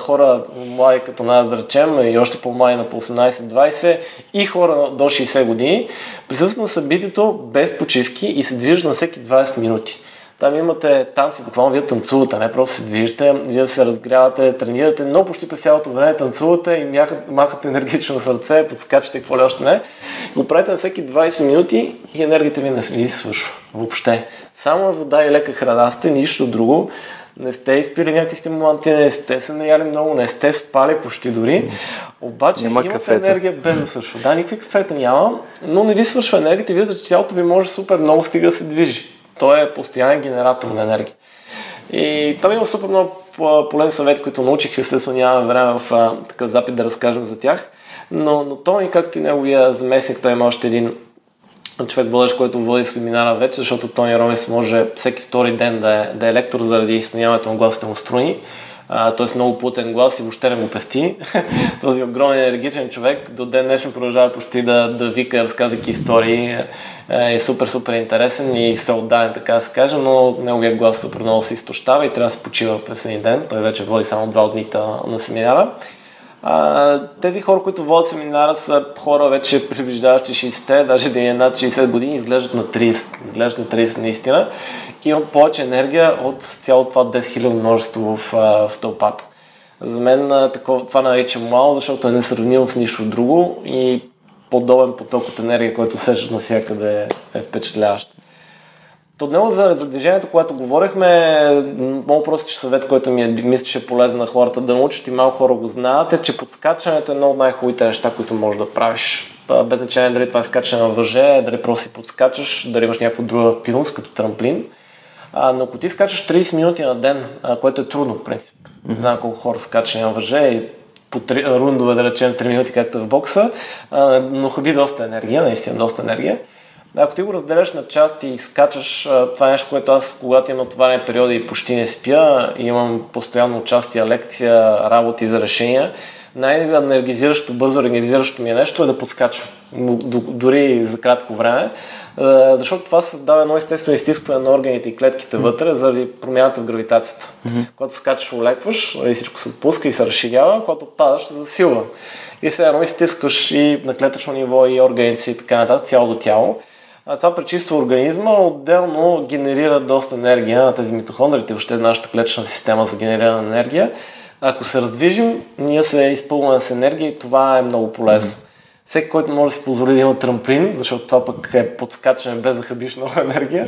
хора млади като нас, да речем, и още по-млади на по 18-20 и хора до 60 години, присъстват на събитието без почивки и се движат на всеки 20 минути. Там имате танци, буквално вие танцувате, не просто се движите, вие се разгрявате, тренирате, но почти през цялото време танцувате и махате, енергично сърце, подскачате какво ли още не. Го правите на всеки 20 минути и енергията ви не ви свършва. Въобще. Само вода и лека храна сте, нищо друго. Не сте изпили някакви стимуланти, не сте се наяли много, не сте спали почти дори. Обаче Няма имате кафета. енергия без да свършва. Да, никакви кафета няма, но не ви свършва енергията и виждате, че тялото ви може супер много стига да се движи. Той е постоянен генератор на енергия. И там има супер много полезен съвет, който научих, естествено нямаме време в а, такъв запит да разкажем за тях. Но, но Тони, както и неговия заместник, той има още един човек водещ, който води семинара вече, защото Тони Ромис може всеки втори ден да е, да е лектор заради изтъняването на гласите му струни. Т.е. много плутен глас и въобще не му пести. Този огромен енергичен човек до ден днешен продължава почти да, да вика, разказвайки истории. Е супер, супер интересен и се отдаден, така да се каже, но неговия глас супер много се изтощава и трябва да се почива през един ден. Той вече води само два от дните на семинара. А, тези хора, които водят семинара, са хора вече приближаващи 60-те, даже да е над 60 години, изглеждат на 30. Изглеждат на 30 наистина. И имат повече енергия от цялото това 10 000 множество в, в тълпата. За мен такова, това наричам мало, защото е несравнимо с нищо друго и подобен поток от енергия, който сещаш навсякъде е впечатляващ. Него за, за движението, което говорихме, много простичък съвет, който ми е, мисля, че е полезен на хората да научат и малко хора го знаят, е, че подскачането е едно от най-хубавите неща, които можеш да правиш. Без значение дали това е скачане на въже, дали просто си подскачаш, дали имаш някаква друга активност, като трамплин. А, но ако ти скачаш 30 минути на ден, а, което е трудно, в принцип. Не знам колко хора скачат на въже и по три, рундове, да речем 3 минути, както е в бокса, а, но хаби доста енергия, наистина доста енергия. Ако ти го разделяш на части и скачаш, това е нещо, което аз, когато имам натоварен периоди и почти не спя, имам постоянно участие, лекция, работи за решения, най-енергизиращо, бързо енергизиращо ми е нещо е да подскачам, дори за кратко време, защото това създава едно естествено изтискване на органите и клетките вътре заради промяната в гравитацията. Mm-hmm. Когато скачаш, олекваш, нали, всичко се отпуска и се разширява, когато падаш, се засилва. И сега едно изтискаш и на клетъчно ниво, и органите и така нататък, цялото тяло. А това пречиства организма, отделно генерира доста енергия на тези митохондрите, въобще нашата клетъчна система за генериране на енергия. Ако се раздвижим, ние се изпълваме с енергия и това е много полезно. Mm-hmm. Всеки, който може да си позволи да има трамплин, защото това пък е подскачане без да хабиш много енергия,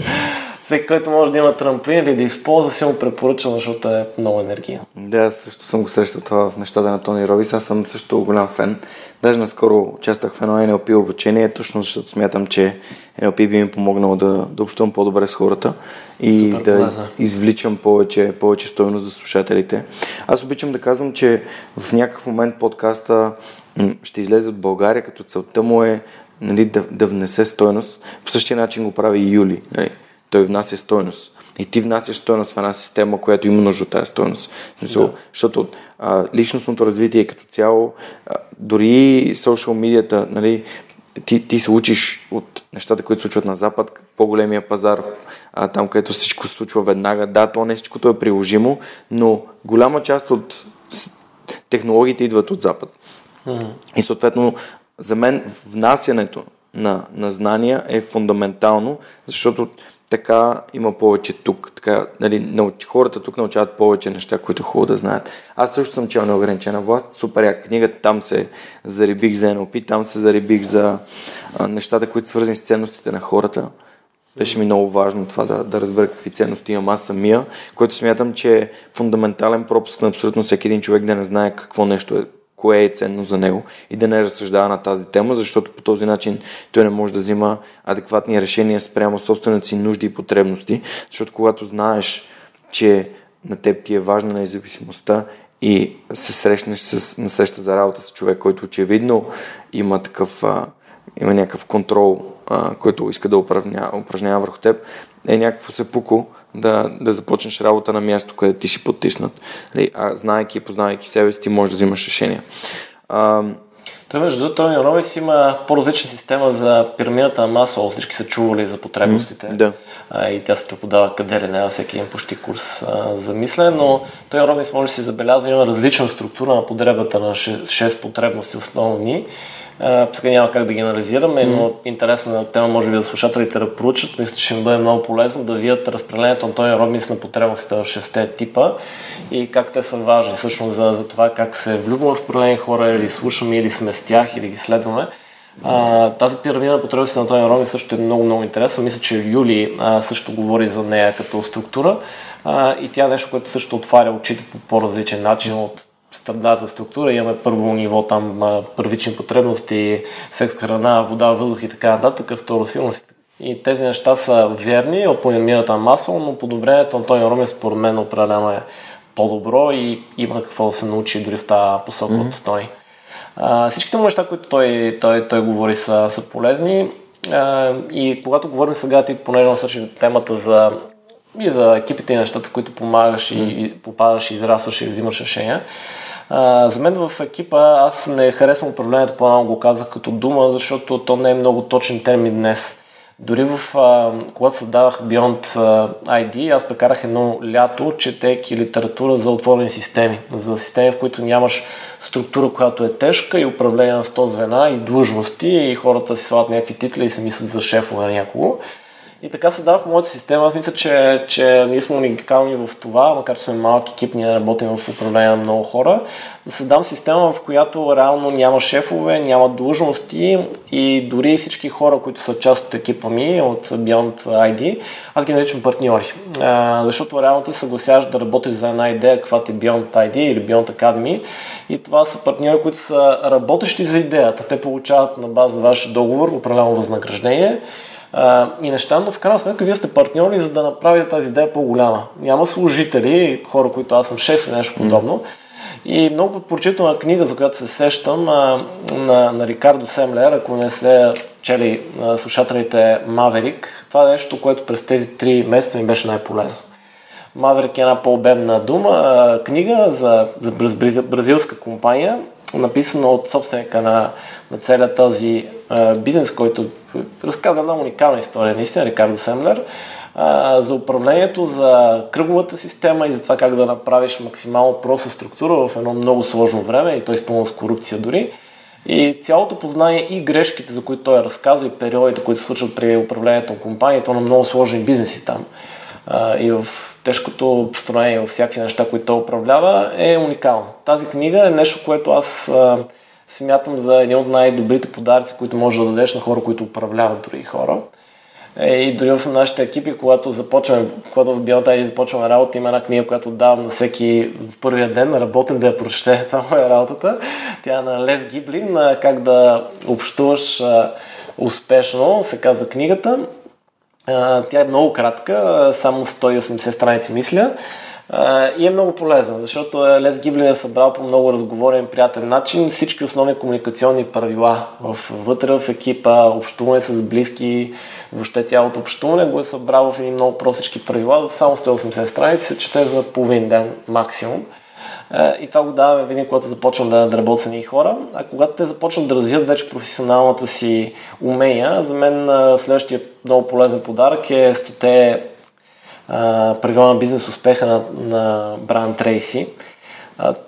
всеки, който може да има трамплин или да използва, си му препоръчвам, защото е много енергия. Да, аз също съм го срещал това в нещата на Тони Робис. Аз съм също голям фен. Даже наскоро участвах в едно NLP обучение, точно защото смятам, че NLP би ми помогнало да, да общувам по-добре с хората и Супер да полезно. извличам повече, повече стойност за слушателите. Аз обичам да казвам, че в някакъв момент подкаста ще излезе от България, като целта му е нали, да, да внесе стойност. По същия начин го прави и Юли. Нали. Той внася стойност. И ти внасяш стойност в една система, която има нужда от тази стойност. Да. Защото а, личностното развитие като цяло, а, дори социал медията, нали, ти, ти се учиш от нещата, които се случват на Запад, по-големия пазар, а, там където всичко се случва веднага. Да, то не всичкото е приложимо, но голяма част от технологиите идват от Запад. И съответно, за мен внасянето на, на знания е фундаментално, защото така има повече тук. Така, нали, науч, хората тук научават повече неща, които е хубаво да знаят. Аз също съм чел неограничена власт, супер яка книга, там се зарибих за NLP, там се зарибих за а, нещата, които свързани с ценностите на хората. Беше ми много важно това да, да разбера какви ценности имам аз самия, което смятам, че е фундаментален пропуск на абсолютно всеки един човек да не знае какво нещо е, кое е ценно за него и да не разсъждава на тази тема, защото по този начин той не може да взима адекватни решения спрямо собствените си нужди и потребности, защото когато знаеш, че на теб ти е важна независимостта и се срещнеш с, на среща за работа с човек, който очевидно има такъв има някакъв контрол, а, който иска да упражнява, упражнява върху теб, е някакво сепуко да, да започнеш работа на място, където ти си потиснат. Нали, а знаейки и познавайки себе си, ти можеш да взимаш решения. А, Той между другото, Тони Робинс има по-различна система за пирамидата на Маслоу. Всички са чували за потребностите. Mm, да. А, и тя се преподава къде ли не, във всеки един почти курс а, за мислене, но той Робинс може да си забелязва, има различна структура на подребата на 6 потребности основни сега няма как да ги анализираме, но интересна тема може би да слушателите да проучат. Мисля, че ще им бъде много полезно да видят разпределението на Тони Робинс на потребностите в шесте типа и как те са важни всъщност за, за това как се влюбваме в определени хора или слушаме или сме с тях или ги следваме. А, тази пирамида на потребностите на Тони Робинс също е много, много интересна. Мисля, че Юли а, също говори за нея като структура а, и тя е нещо, което също отваря очите по по-различен начин от стандартна структура. Имаме първо ниво там първични потребности, секс, храна, вода, въздух и така нататък, второ силност. И тези неща са верни на масло, но подобрението на Тони Ромин според мен определено е по-добро и има какво да се научи дори в тази посока mm-hmm. от Тони. А, всичките му неща, които той, той, той говори, са, са полезни. А, и когато говорим сега, ти понеже насочи темата за и за екипите и нещата, в които помагаш mm. и, и попадаш и израстваш и взимаш решения. За мен в екипа аз не харесвам управлението, по-малко го казах като дума, защото то не е много точен термин днес. Дори в, а, когато създавах Beyond ID, аз прекарах едно лято, четейки литература за отворени системи. За системи, в които нямаш структура, която е тежка и управление на 100 звена и длъжности и хората си слагат някакви титли и се мислят за шефове на някого. И така се дава в моята система. Аз мисля, че, че ние сме уникални в това, макар че сме малък екип, ние работим в управление на много хора, да създам система, в която реално няма шефове, няма длъжности и дори всички хора, които са част от екипа ми, от Beyond ID, аз ги наричам партньори. А, защото реално ти съгласяваш да работиш за една идея, каквато е Beyond ID или Beyond Academy и това са партньори, които са работещи за идеята. Те получават на база ваш договор определено възнаграждение а, и неща, но в крайна сметка вие сте партньори, за да направите тази идея по-голяма. Няма служители, хора, които аз съм шеф или нещо подобно. И много прочитана книга, за която се сещам, а, на, на Рикардо Семлер, ако не се чели а, слушателите Маверик, това е нещо, което през тези три месеца ми беше най-полезно. Маверик е една по-обемна дума, а, книга за, за бразилска компания, написана от собственика на, на целият този а, бизнес, който разказва една уникална история, наистина, Рикардо Семлер, а, за управлението, за кръговата система и за това как да направиш максимално проста структура в едно много сложно време и той изпълнено с корупция дори. И цялото познание и грешките, за които той разказва и периодите, които се случват при управлението на компанията, на много сложни бизнеси там. А, и в тежкото построение във всякакви неща, които той управлява, е уникално. Тази книга е нещо, което аз а, смятам за един от най-добрите подаръци, които може да дадеш на хора, които управляват други хора. Е, и дори в нашите екипи, когато започваме, когато в Биота и започваме работа, има една книга, която давам на всеки в първия ден, работен да я прочете, това е работата. Тя е на Лес Гиблин, как да общуваш успешно, се казва книгата. Тя е много кратка, само 180 страници мисля. И е много полезна, защото Лес Гиблин е събрал по много разговорен, приятен начин всички основни комуникационни правила вътре в екипа, общуване с близки, въобще цялото общуване. Го е събрал в едни много простички правила, само 180 страници се чете за половин ден максимум. И това го даваме винаги, когато започвам да, да работя с едни хора. А когато те започнат да развият вече професионалната си умения, за мен следващия много полезен подарък е 100 правила на бизнес успеха на, на Бран Трейси.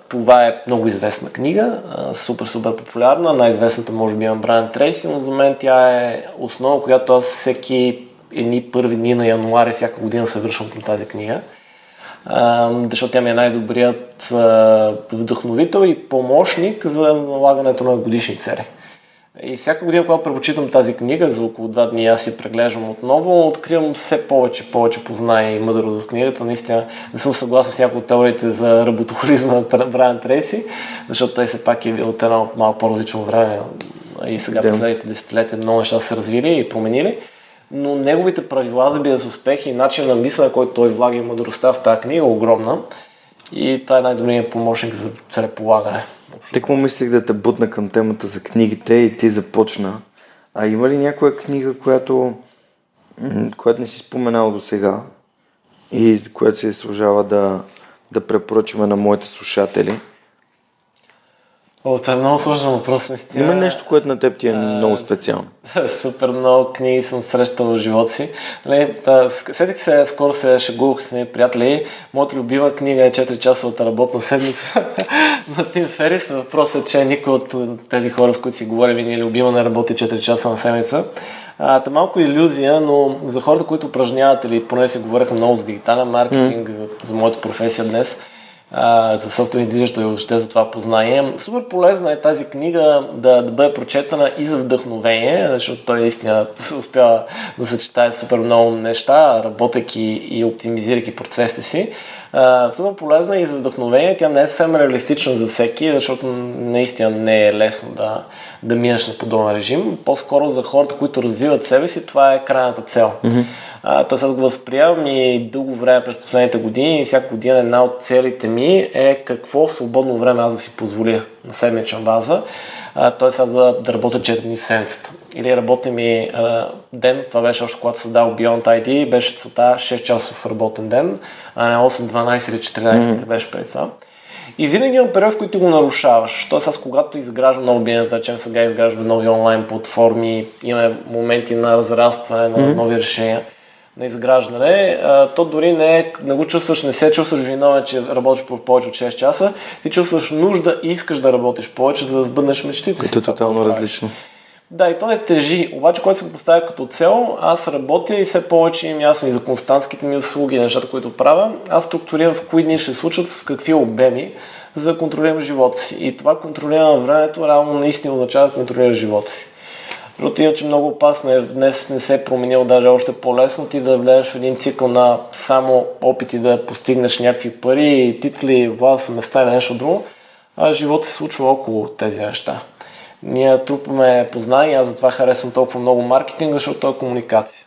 Това е много известна книга, а, супер, супер популярна. Най-известната може би е Брайан Трейси, но за мен тя е основа, която аз всеки едни първи дни на януари всяка година се връщам към тази книга. А, защото тя ми е най-добрият вдъхновител и помощник за налагането на годишни цели. И всяка година, когато препочитам тази книга, за около два дни аз я преглеждам отново, откривам все повече, повече познание и мъдрост в книгата. Наистина не съм съгласен с някои от теориите за работохолизма на Брайан Трейси, защото той все пак е от едно малко по-различно време и сега да. последните десетилетия много неща са развили и променили. Но неговите правила за бизнес успех и начин на мислене, който той влага и мъдростта в тази книга е огромна. И това е най-добрият помощник за целеполагане. Тък му мислех да те бутна към темата за книгите и ти започна. А има ли някоя книга, която, която не си споменал до сега и която се служава да, да препоръчваме на моите слушатели? О, това е много сложен въпрос, наистина. Има нещо, което на теб ти е много специално? Супер много книги съм срещал в живота си. Нали, да, сетих се, скоро се шегувах с нея приятели. Моята любима книга е 4 часовата работна седмица на Тим Ферис. Въпросът е, че никой от тези хора, с които си говорим, не е любима, не работи 4 часа на седмица. А, та малко иллюзия, но за хората, които упражняват или поне си говореха много за дигитален маркетинг, mm. за, за моята професия днес, а, за софтуерни движеща и въобще за това познание. Супер полезна е тази книга да, да бъде прочетена и за вдъхновение, защото той наистина успява да съчетае супер много неща, работейки и оптимизирайки процесите си. Uh, супер полезна и за вдъхновение. Тя не е съвсем реалистична за всеки, защото наистина не е лесно да, да минеш на подобен режим. По-скоро за хората, които развиват себе си, това е крайната цел. Mm-hmm. Тоест аз го възприемам и дълго време през последните години и всяка година една от целите ми е какво свободно време аз да си позволя на седмична база. Тоест аз да, да работя 4 дни в седмицата. Или работя ми а, ден, това беше още когато създал Beyond ID, беше целта 6 часов работен ден, а не 8, 12 или 14 mm-hmm. беше преди това. И винаги има период, в който го нарушаваш. Тоест аз когато изграждам нови бизнес, да речем сега изграждаме нови онлайн платформи, имаме моменти на разрастване на нови решения – на изграждане, то дори не, е, не го чувстваш, не се чувстваш виновен, че работиш по повече от 6 часа, ти чувстваш нужда и искаш да работиш повече, за да сбъднеш мечтите си. Ето тотално различно. Да, и то не тежи. Обаче, когато се го поставя като цел, аз работя и все повече им ясно и за константските ми услуги, нещата, които правя. Аз структурирам в кои дни ще се случват, в какви обеми, за да контролирам живота си. И това контролиране на времето реално наистина означава да контролираш живота си. Защото иначе много опасно е, днес не се е променил даже още по-лесно ти да влезеш в един цикъл на само опити да постигнеш някакви пари, титли, власт, места или нещо друго, а живота се случва около тези неща. Ние трупаме познание, аз затова харесвам толкова много маркетинга, защото то е комуникация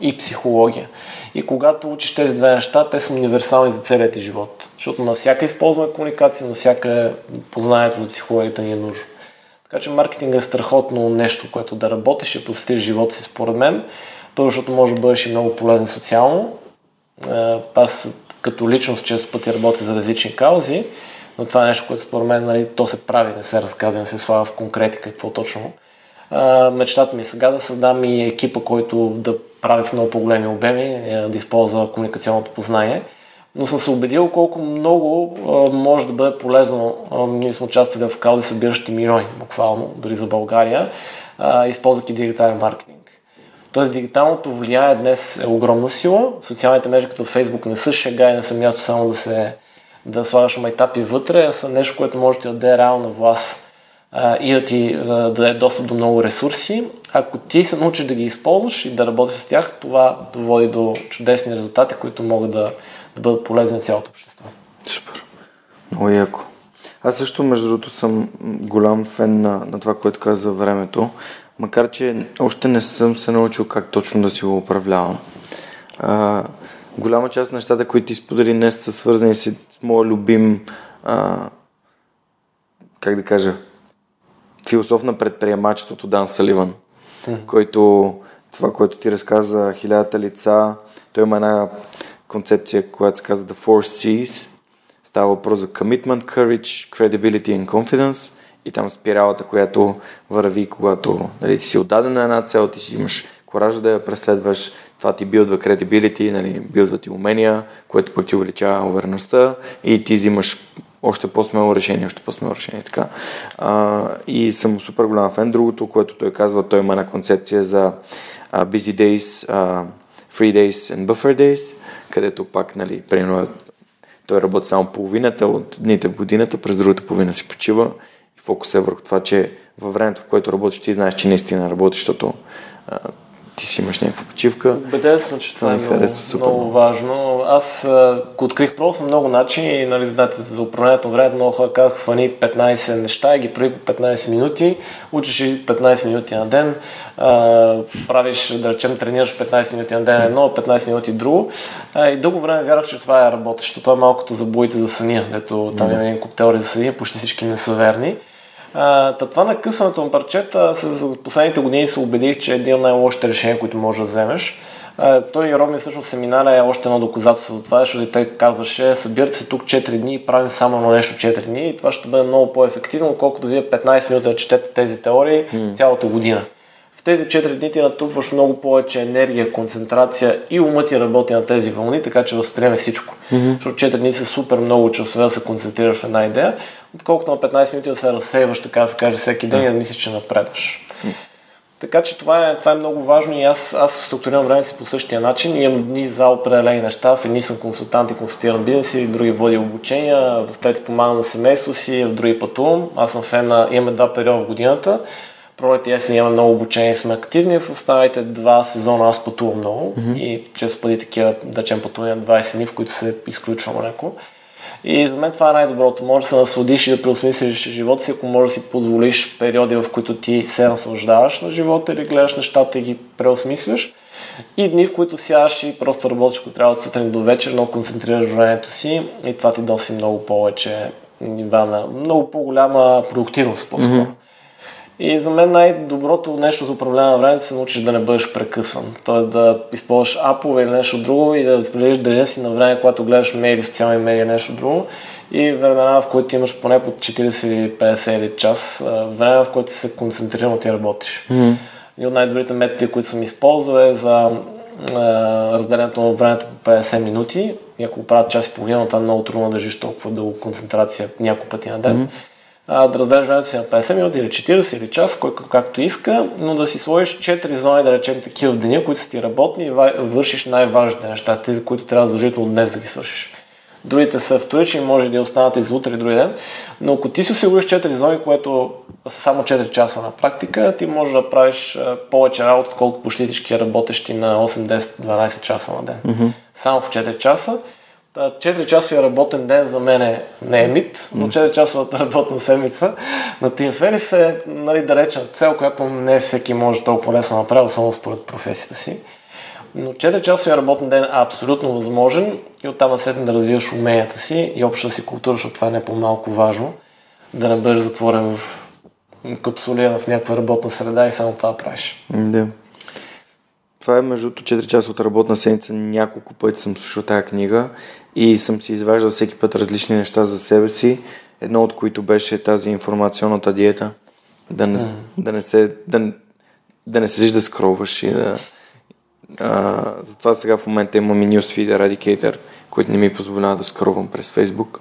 и психология. И когато учиш тези две неща, те са универсални за целият ти живот. Защото на всяка използваме комуникация, на всяка познанието за психологията ни е нужно. Така че маркетинг е страхотно нещо, което да работиш и посетиш живота си според мен. Първо, защото може да бъдеш и много полезен социално. Е, аз като личност често пъти работя за различни каузи, но това е нещо, което според мен нали, то се прави, не се разказва, не се слава в конкрети какво точно. А, мечтата ми е сега да създам и екипа, който да прави в много по-големи обеми, е, да използва комуникационното познание – но съм се убедил колко много а, може да бъде полезно. А, ние сме участвали в кауди събиращи милиони, буквално, дори за България, а, използвайки дигитален маркетинг. Тоест дигиталното влияние днес е огромна сила. Социалните мрежи като Facebook не са шега и не са място само да се да слагаш майтапи вътре, са нещо, което може да ти даде реална власт а, и да ти да даде достъп до много ресурси. Ако ти се научиш да ги използваш и да работиш с тях, това води до чудесни резултати, които могат да да бъдат полезни на цялото общество. Супер. Много яко. Аз също, между другото, съм голям фен на, на това, което каза за времето, макар че още не съм се научил как точно да си го управлявам. А, голяма част от нещата, които ти сподели днес, са свързани с моя любим, а, как да кажа, философ на предприемачеството Дан Саливан, mm-hmm. който това, което ти разказа, хилядата лица, той има една концепция, която се казва The Four C's. Става въпрос за commitment, courage, credibility and confidence и там спиралата, която върви, когато нали, ти си отдаден на една цел, ти си имаш коража да я преследваш, това ти билдва credibility, нали, билдва ти умения, което пък ти увеличава увереността и ти взимаш още по-смело решение, още по-смело решение. Така. А, и съм супер голям фен. Другото, което той казва, той има една концепция за uh, busy days, uh, free days and buffer days където пак, нали, примерно, той работи само половината от дните в годината, през другата половина си почива и фокус е върху това, че във времето, в което работиш, ти знаеш, че наистина работиш, защото а, ти си имаш някаква почивка. Убеден съм, че това, това е много, супер. много важно. Аз го открих, съм много начини, нали, знаете, за управлението на времето, много хора казах, фани 15 неща и ги прави по 15 минути, учиш 15 минути на ден, а, правиш, да речем, тренираш 15 минути на ден едно, 15 минути друго. А, и дълго време вярвах, че това е работещо. Това е малкото за боите за съня, ето там има един теории за съня, почти всички не са верни. А, това накъсването на парчета, с последните години се убедих, че е един от най-лошите решения, които можеш да вземеш. той и Роми всъщност семинара е още едно доказателство за това, защото той казваше, събирате се тук 4 дни и правим само едно нещо 4 дни и това ще бъде много по-ефективно, колкото вие 15 минути да четете тези теории mm. цялата година. В тези 4 дни ти натрупваш много повече енергия, концентрация и умът ти работи на тези вълни, така че възприеме всичко. Mm-hmm. Защото 4 дни са супер много часове да се концентрираш в една идея, отколкото на 15 минути да се разсейваш, така да се каже, всеки ден mm-hmm. и да мислиш, че напредваш. Mm-hmm. Така че това е, това е много важно и аз, аз структурирам време си по същия начин. Имам дни за определени неща. В едни съм консултант и консултирам бизнеси, в други води обучения, в трети помагам на семейство си, в други пътувам. Аз съм фен на... Имаме два периода в годината. Пролет и есен имаме много обучение, сме активни. В останалите два сезона аз пътувам много mm-hmm. и често пъти такива, да чем пътувания 20 дни, в които се изключвам леко. И за мен това е най-доброто. Може да се насладиш и да преосмислиш живота си, ако може да си позволиш периоди, в които ти се наслаждаваш на живота или гледаш нещата и ги преосмисляш. И дни, в които сядаш и просто работиш, ако трябва от сутрин до вечер, но концентрираш времето си и това ти доси много повече нива на много по-голяма продуктивност по-скоро. Mm-hmm. И за мен най-доброто нещо за управление на времето е се научиш да не бъдеш прекъсван. Тоест да използваш апове или нещо друго и да споделиш деня си на време, когато гледаш мейли, социални медии нещо друго. И времена, в които имаш поне по 40 или 50 или час, време, в което се концентрирано ти работиш. Mm-hmm. И от най-добрите методи, които съм използвал е за разделението на времето по 50 минути. И ако го правят час и половина, това е много трудно да държиш толкова дълго концентрация няколко пъти на ден. Mm-hmm а, да разделиш времето си на 50 минути или 40 или час, който както иска, но да си сложиш 4 зони, да речем такива в деня, които са ти работни и вършиш най-важните неща, тези, които трябва задължително днес да ги свършиш. Другите са вторични, може да останат и за утре и други ден, но ако ти си осигуриш 4 зони, което са само 4 часа на практика, ти можеш да правиш повече работа, отколкото почти всички работещи на 8, 10, 12 часа на ден. Mm-hmm. Само в 4 часа 4 часовия работен ден за мен не е мит, но 4 часовата работна седмица на Тим Ферис е нали, далечна цел, която не всеки може толкова лесно да направи, особено според професията си. Но 4 часовия работен ден е абсолютно възможен и оттам насетне да развиваш уменията си и общата си култура, защото това е не по-малко важно, да не бъдеш затворен в капсулиран в някаква работна среда и само това правиш. Да. Това е между 4 часа от работна седмица. Няколко пъти съм слушал тази книга и съм си изваждал всеки път различни неща за себе си. Едно от които беше тази информационната диета. Да не, mm. да не се да, да не седиш да скроваш и да... А, затова сега в момента имам и Newsfeed Eradicator, който не ми позволява да скровам през Facebook.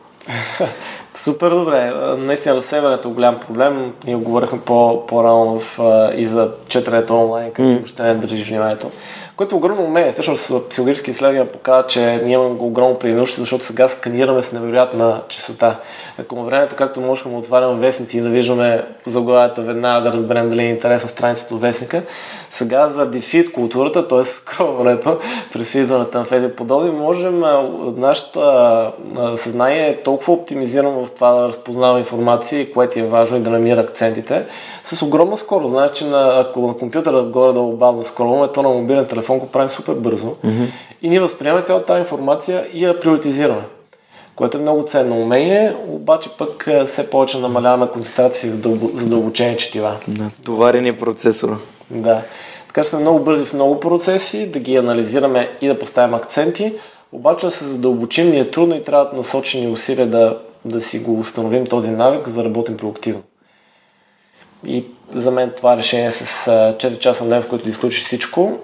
Супер добре. Наистина разсеването е голям проблем. Ние говорихме по, по-рано в, и за четенето онлайн, където mm. въобще не държиш вниманието което е огромно умение. Всъщност психологически изследвания показват, че ние имаме огромно преимущество, защото сега сканираме с невероятна частота. Ако на времето, както можем да отваряме вестници и да виждаме заглавията веднага да разберем дали е интересна страницата от вестника, сега за дефит културата, т.е. скроването, през влизането на феди подобни, можем, нашето съзнание е толкова оптимизирано в това да разпознава информация, което е важно и да намира акцентите, с огромна скорост. Знаеш, че на, ако на компютъра горе-долу бавно скролваме, то на мобилен телефон го правим супер бързо mm-hmm. и ние възприемаме цялата тази информация и я приоритизираме което е много ценно умение, обаче пък все повече намаляваме концентрация за задълбочение четива. Да, товарения процесор. Да. Така сме много бързи в много процеси, да ги анализираме и да поставим акценти, обаче да се задълбочим ни е трудно и трябва да насочени усилия да, да си го установим този навик, за да работим продуктивно. И за мен това решение с 4 часа на ден, в който да изключиш всичко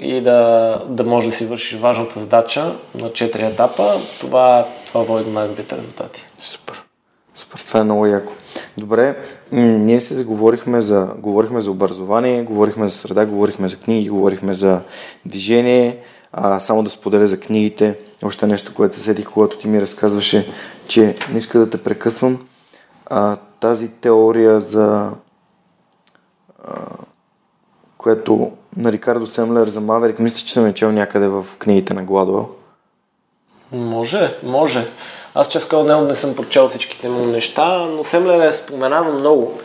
и да, да можеш да си вършиш важната задача на 4 етапа, това, това води до най-добрите резултати. Супер. Супер, това е много яко. Добре, ние се заговорихме за, говорихме за образование, говорихме за среда, говорихме за книги, говорихме за движение. А, само да споделя за книгите. Още нещо, което се сетих, когато ти ми разказваше, че не иска да те прекъсвам. А, тази теория за а, което на Рикардо Семлер за Маверик, мисля, че съм я чел някъде в книгите на Гладуел. Може, може. Аз често него не съм прочел всичките му неща, но Семлер е споменава много.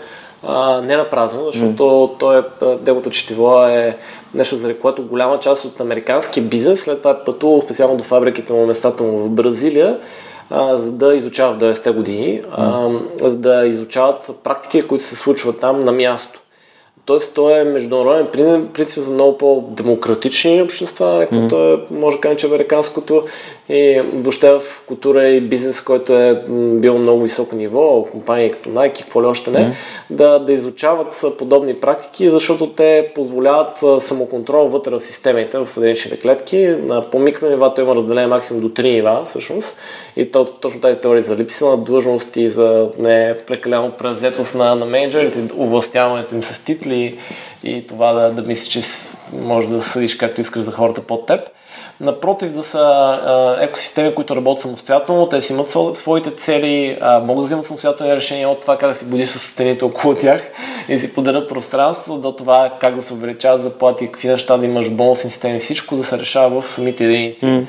А, не на празно, защото mm. той е, неговото четиво е нещо, за което голяма част от американския бизнес след това е пътувал специално до фабриките му, местата му в Бразилия, а, за да изучава в 90-те години, а, за да изучават практики, които се случват там на място. Тоест, той е международен принцип за много по-демократични общества, както mm-hmm. е, може да кажем, че американското и въобще в култура и бизнес, който е бил много високо ниво, компании като Nike, какво ли още не, mm-hmm. да, да изучават подобни практики, защото те позволяват самоконтрол вътре в системите, в единичните клетки. На по микронивато има разделение максимум до 3 нива, всъщност. И то, точно тази теория за липси на длъжности, за не прекалено презетост на, на менеджерите, овластяването им с титли и това да, да мислиш, че може да съдиш както искаш за хората под теб. Напротив, да са екосистеми, които работят самостоятелно, те си имат своите цели, а, могат да взимат самостоятелни решения от това как да си будиш с стените около тях и си подарят пространство, до това как да се увеличават заплати, какви неща да имаш бонусни системи, всичко да се решава в самите единици. Mm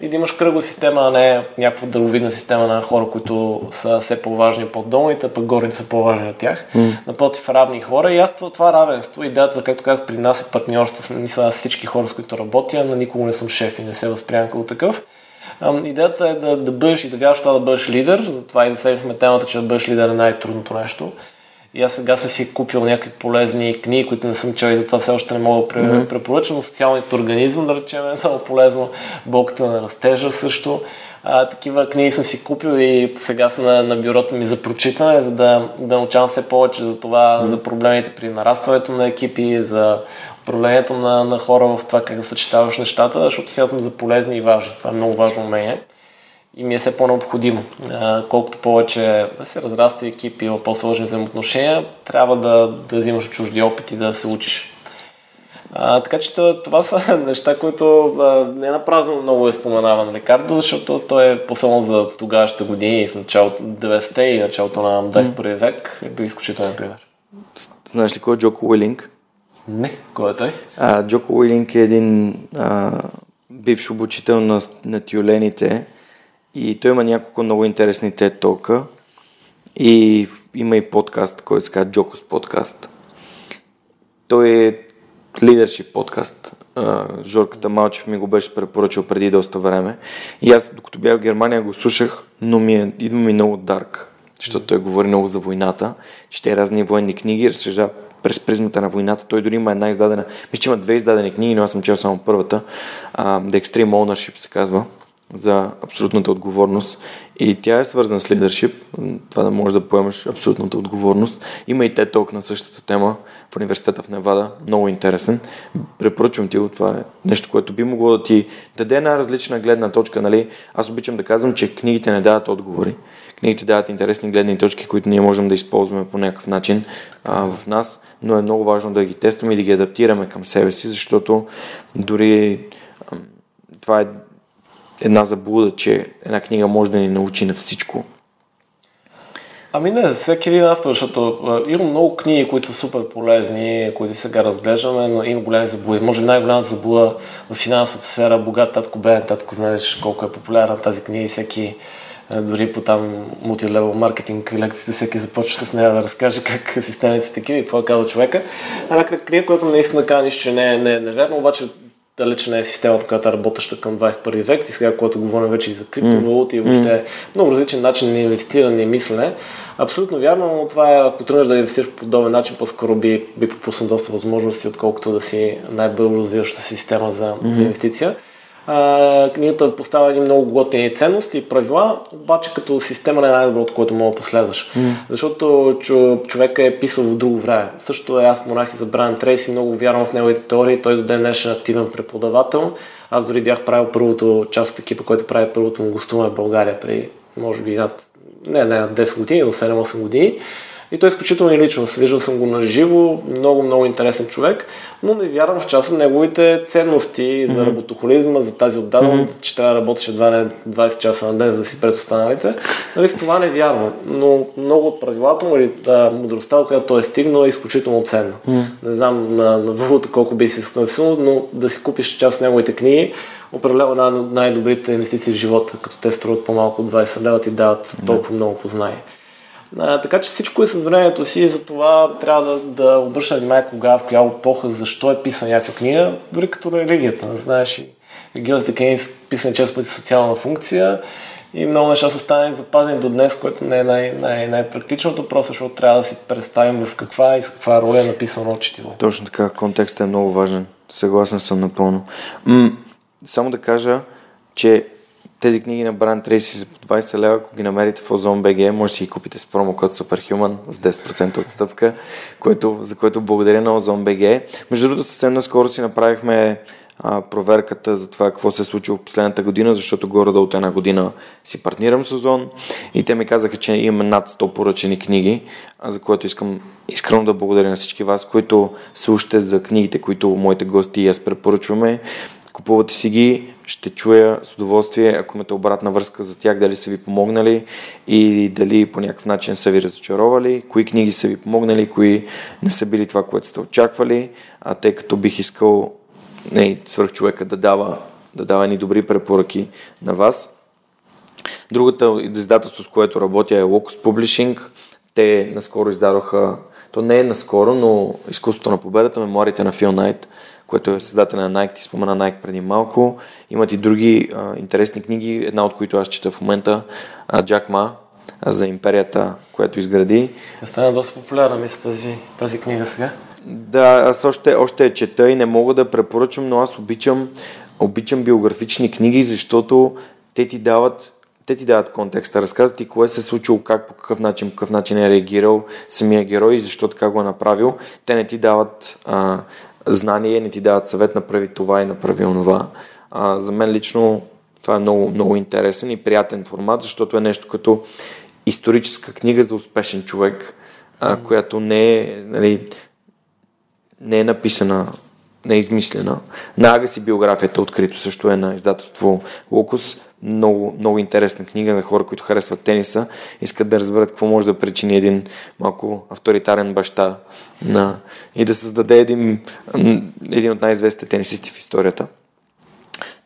и да имаш кръгла система, а не някаква дървовидна система на хора, които са все по-важни от долните, пък горните са по-важни от тях. Mm. Напротив, равни хора. И аз това равенство, идеята, както казах, при нас е партньорство. Мисля, аз всички хора, с които работя, на никого не съм шеф и не се възприемам като такъв. Идеята е да, да бъдеш и да вярваш това да бъдеш лидер, затова и засегнахме темата, че да бъдеш лидер е най-трудното нещо. И аз сега съм си купил някакви полезни книги, които не съм чел и затова все още не мога да mm-hmm. препоръчам. Социалният организъм, да речем, е много полезно. Болката на растежа също. А, такива книги съм си купил и сега са на, на бюрото ми за прочитане, за да, да научавам все повече за това, mm-hmm. за проблемите при нарастването на екипи, за управлението на, на хора в това как да съчетаваш нещата, защото смятам за полезни и важни. Това е много важно умение и ми е все по-необходимо. колкото повече се разраства екип и има по-сложни взаимоотношения, трябва да, да взимаш чужди опити, да се учиш. А, така че това са неща, които а, не е напразно много е споменаван Рикардо, защото той е послан за тогавашните години в началото 90-те и началото на 21 век е бил изключителен пример. Знаеш ли кой е Джоко Уилинг? Не, кой е той? А, Джоко Уилинг е един а, бивш обучител на, на тюлените, и той има няколко много интересни TED толка и има и подкаст, който се казва Джокос подкаст. Той е лидершип подкаст. Жорката Малчев ми го беше препоръчал преди доста време. И аз, докато бях в Германия, го слушах, но ми е, идва ми много дарк, защото той говори много за войната, чете разни военни книги, разсъждава през призмата на войната. Той дори има една издадена, мисля, че има две издадени книги, но аз съм чел само първата. Uh, The Extreme Ownership се казва за абсолютната отговорност и тя е свързана с лидершип, това да можеш да поемаш абсолютната отговорност. Има и те ток на същата тема в университета в Невада, много интересен. Препоръчвам ти го, това е нещо, което би могло да ти даде една различна гледна точка. Нали? Аз обичам да казвам, че книгите не дават отговори. Книгите дават интересни гледни точки, които ние можем да използваме по някакъв начин а, в нас, но е много важно да ги тестваме и да ги адаптираме към себе си, защото дори това е една заблуда, че една книга може да ни научи на всичко. Ами не, всеки един автор, защото има много книги, които са супер полезни, които сега разглеждаме, но има големи заблуди. Може най-голямата заблуда в финансовата сфера, богат татко, беден татко, знаеш колко е популярна тази книга и всеки дори по там мултилевел маркетинг лекциите всеки започва с нея да разкаже как системите са такива и какво е казал човека. Една книга, която не искам да кажа нищо, че не е, не е неверно, обаче далеч не е системата, която е работеща към 21 век и сега, когато говорим вече и за криптовалути mm. и въобще mm. много различен начин на инвестиране и мислене. Абсолютно вярно, но това е, ако тръгнеш да инвестираш по подобен начин, по-скоро би, би пропуснал доста възможности, отколкото да си най-бързо развиваща система за, mm-hmm. за инвестиция книгата поставя едни много готини ценности и правила, обаче като система не е най-доброто, което мога да последваш. Mm. Защото човека е писал в друго време. Също е аз монах и за Брайан Трейси, много вярвам в неговите теории, той до ден днешен активен преподавател. Аз дори бях правил първото част от екипа, който прави първото му гостуване в България при, може би, над, не, не над 10 години, но 7-8 години. И той е изключително и личност. Виждал съм го на живо, много, много интересен човек, но не вярвам в част от неговите ценности mm-hmm. за работохолизма, за тази отдаденост, mm-hmm. че трябва да работиш едва не 20 часа на ден, за да си пред останалите. Нали, с това не вярвам, но много от правилата му или да, мудростта, която той е стигнал, е изключително ценна. Mm-hmm. Не знам на, на вълата колко би се сносил, но да си купиш част от неговите книги, определено една от най-добрите инвестиции в живота, като те струват по-малко от 20 лева, ти дават толкова много познание. А, така че всичко е с времето си и затова трябва да, да обръщаме внимание кога, в коя епоха, защо е писана някаква книга, дори като религията. Знаеш, религиозните книги са писани често пъти социална функция и много неща са станали запазени до днес, което не е най- най- най-практичното, просто защото трябва да си представим в каква и с каква роля е написано четиво. Точно така, контекстът е много важен. Съгласен съм напълно. М- само да кажа, че тези книги на Бран Трейси са по 20 лева, ако ги намерите в Озон BG, може да си ги купите с промокод Superhuman с 10% отстъпка, което, за което благодаря на Озон BG. Между другото, съвсем наскоро си направихме а, проверката за това какво се е случило в последната година, защото горе от една година си партнирам с Озон и те ми казаха, че имаме над 100 поръчени книги, за което искам искрено да благодаря на всички вас, които слушате за книгите, които моите гости и аз препоръчваме. Купувате си ги, ще чуя с удоволствие, ако имате обратна връзка за тях, дали са ви помогнали или дали по някакъв начин са ви разочаровали, кои книги са ви помогнали, кои не са били това, което сте очаквали, а тъй като бих искал не, свърх човека да дава, да дава ни добри препоръки на вас. Другата издателство, с което работя е Locus Publishing. Те наскоро издадоха, то не е наскоро, но изкуството на победата, мемуарите на Фил Найт, което е създател на Nike, ти спомена Nike преди малко. Имат и други а, интересни книги, една от които аз чета в момента, а, Джак Ма, за империята, която изгради. Тя стана доста популярна, мисля, тази, тази книга сега. Да, аз още, още я чета и не мога да препоръчам, но аз обичам, обичам биографични книги, защото те ти дават те ти дават контекста, разказват ти кое се е случило, как, по какъв начин, по какъв начин е реагирал самия герой и защо така го е направил. Те не ти дават а, знание, не ти дават съвет, направи това и направи онова. А, за мен лично това е много, много интересен и приятен формат, защото е нещо като историческа книга за успешен човек, а, която не е, нали, не е написана, не е измислена. На си биографията открито също е на издателство Лукус. Много, много интересна книга на хора, които харесват тениса, искат да разберат какво може да причини един малко авторитарен баща на... и да създаде един, един от най-известните тенисисти в историята.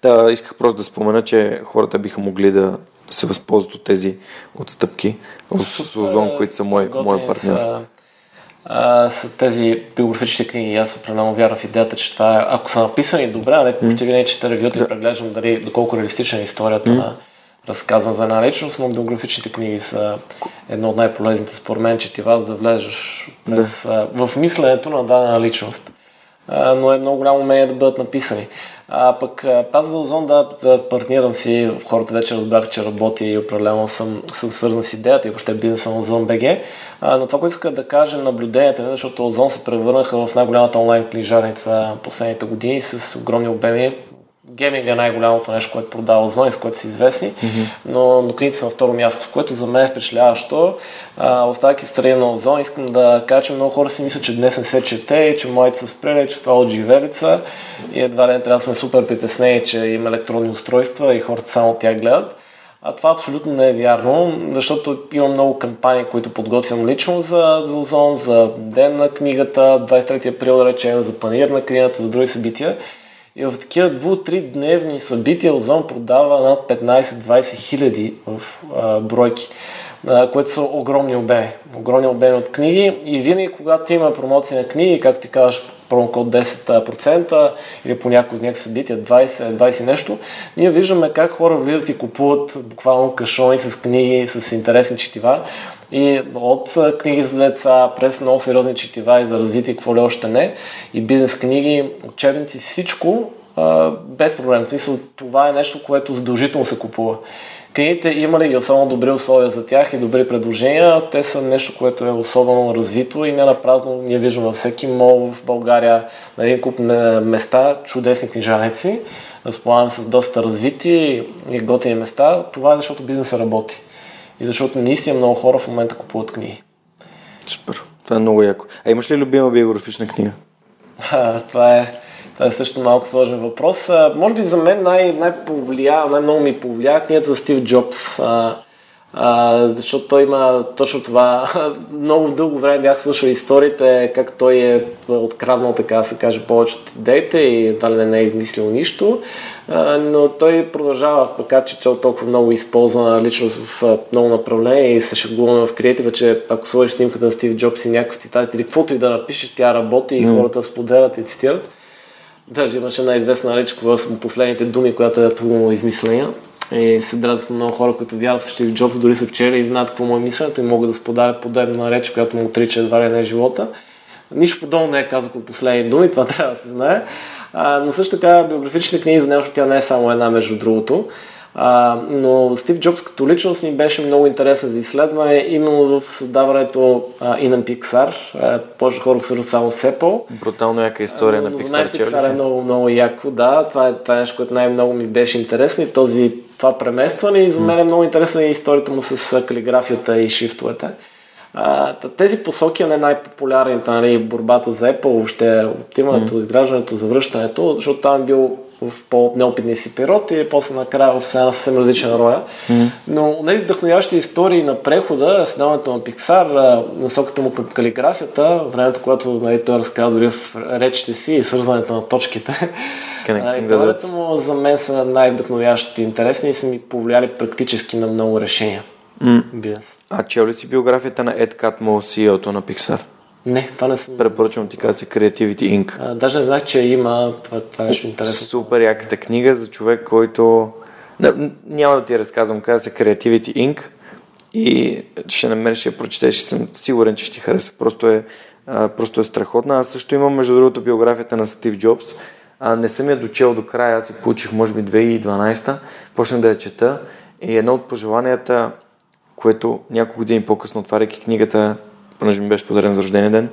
Та, исках просто да спомена, че хората биха могли да се възползват от тези отстъпки с Озон, които са мой, мой партньор. А, са тези биографични книги. Аз определено вярвам в идеята, че това е, ако са написани добре, а не почти винаги чета ревюта да. и преглеждам дали, доколко реалистична е историята на разказана за една личност, но биографичните книги са едно от най-полезните според мен, че ти вас да влезеш през, да. в мисленето на дадена личност. А, но е много голямо умение да бъдат написани. А пък аз за Озон да, да партнирам си, хората вече разбрах, че работя и определено съм, съм свързан с идеята и въобще бизнеса на Озон БГ. Но това, което иска да кажа наблюденията, защото Озон се превърнаха в най-голямата онлайн книжарница последните години с огромни обеми гейминг е най-голямото нещо, което продава Озон и с което са известни, mm-hmm. но, но книгите са на второ място, което за мен е впечатляващо. оставайки страни на Озон, искам да кажа, че много хора си мислят, че днес не се чете че моите са спрели, че това е от живелица и едва ли не трябва да сме супер притеснени, че има електронни устройства и хората само тях гледат. А това абсолютно не е вярно, защото има много кампании, които подготвям лично за, за Озон, за Ден на книгата, 23 април да речем, за панир на книгата, за други събития. И в такива 2-3 дневни събития Озон продава над 15-20 хиляди в а, бройки, а, което са огромни обеми. Огромни обеми от книги и винаги когато има промоция на книги, както ти казваш, промокод 10% или по някои някакви събития 20, 20 нещо, ние виждаме как хора влизат и купуват буквално кашони с книги, с интересни четива. И от книги за деца, през много сериозни четива и за развитие, какво ли още не, и бизнес книги, учебници, всичко без проблем. Това е нещо, което задължително се купува. Книгите има ли и особено добри условия за тях и добри предложения? Те са нещо, което е особено развито и не на празно ние виждаме във всеки мол в България на един куп места чудесни книжаници. Разполагаме с доста развити и готини места. Това е защото бизнесът работи. И защото наистина много хора в момента купуват книги. Супер. Това е много яко. А имаш ли любима биографична книга? А, това е това е също малко сложен въпрос. А, може би за мен най- най-повлия, най-много ми повлия книгата за Стив Джобс. А, а, защото той има точно това. Много дълго време бях слушал историите, как той е откраднал, така да се каже, повече от идеите и едва ли не е измислил нищо. А, но той продължава, така че той толкова много използва личност в много направления и се шагуваме в креатива, че ако сложиш снимката на Стив Джобс и някакъв цитат или каквото и да напишеш, тя работи и mm. хората споделят и цитират. Даже имаше една известна речка в последните думи, която е трудно измисления. И се дразнят много хора, които вярват в Стив Джобс, дори са чели и знаят какво му е мисленето и могат да споделят подобна реч, която му отрича едва ли не живота. Нищо подобно не е казал по последни думи, това трябва да се знае. А, но също така биографичните книги за него, тя не е само една между другото. А, но Стив Джобс като личност ми беше много интересен за изследване, именно в създаването а, и на Pixar. повече хора свързват само с Apple. Брутално яка история а, на Pixar, че Pixar е много, много яко, да. Това е, това е нещо, което най-много ми беше интересно и този, това преместване и за мен е много интересна и историята му с калиграфията и шифтовете. А, тези посоки, а не най-популярните, нали, борбата за Apple, въобще оптимането, mm. изграждането, завръщането, защото там е бил в по-неопитния си период и после накрая в една съвсем различна роля. Mm. Но тези вдъхновяващи истории на прехода, седаването на Pixar, насоката му към калиграфията, времето, когато нали, той разказва дори в речите си и свързването на точките, Теорията му за мен са най-вдъхновяващите и интересни и са ми повлияли практически на много решения. Mm. Бизнес. А чел ли си биографията на Ed Catmull, CEO-то на Pixar? Не, това не съм. Препоръчвам ти каза Creativity Inc. А, даже не знах, че има. Това, това е нещо интересно. Супер яката книга за човек, който... Не, няма да ти разказвам, каза се Creativity Inc. И ще намериш, ще прочетеш и съм сигурен, че ще ти хареса. Просто е, а, просто е страхотна. Аз също имам, между другото, биографията на Стив Джобс. А, не съм я дочел до края, аз я получих, може би, 2012. Почнах да я чета. И едно от пожеланията, което няколко години по-късно, отваряйки книгата, понеже ми беше подарен за рождения ден,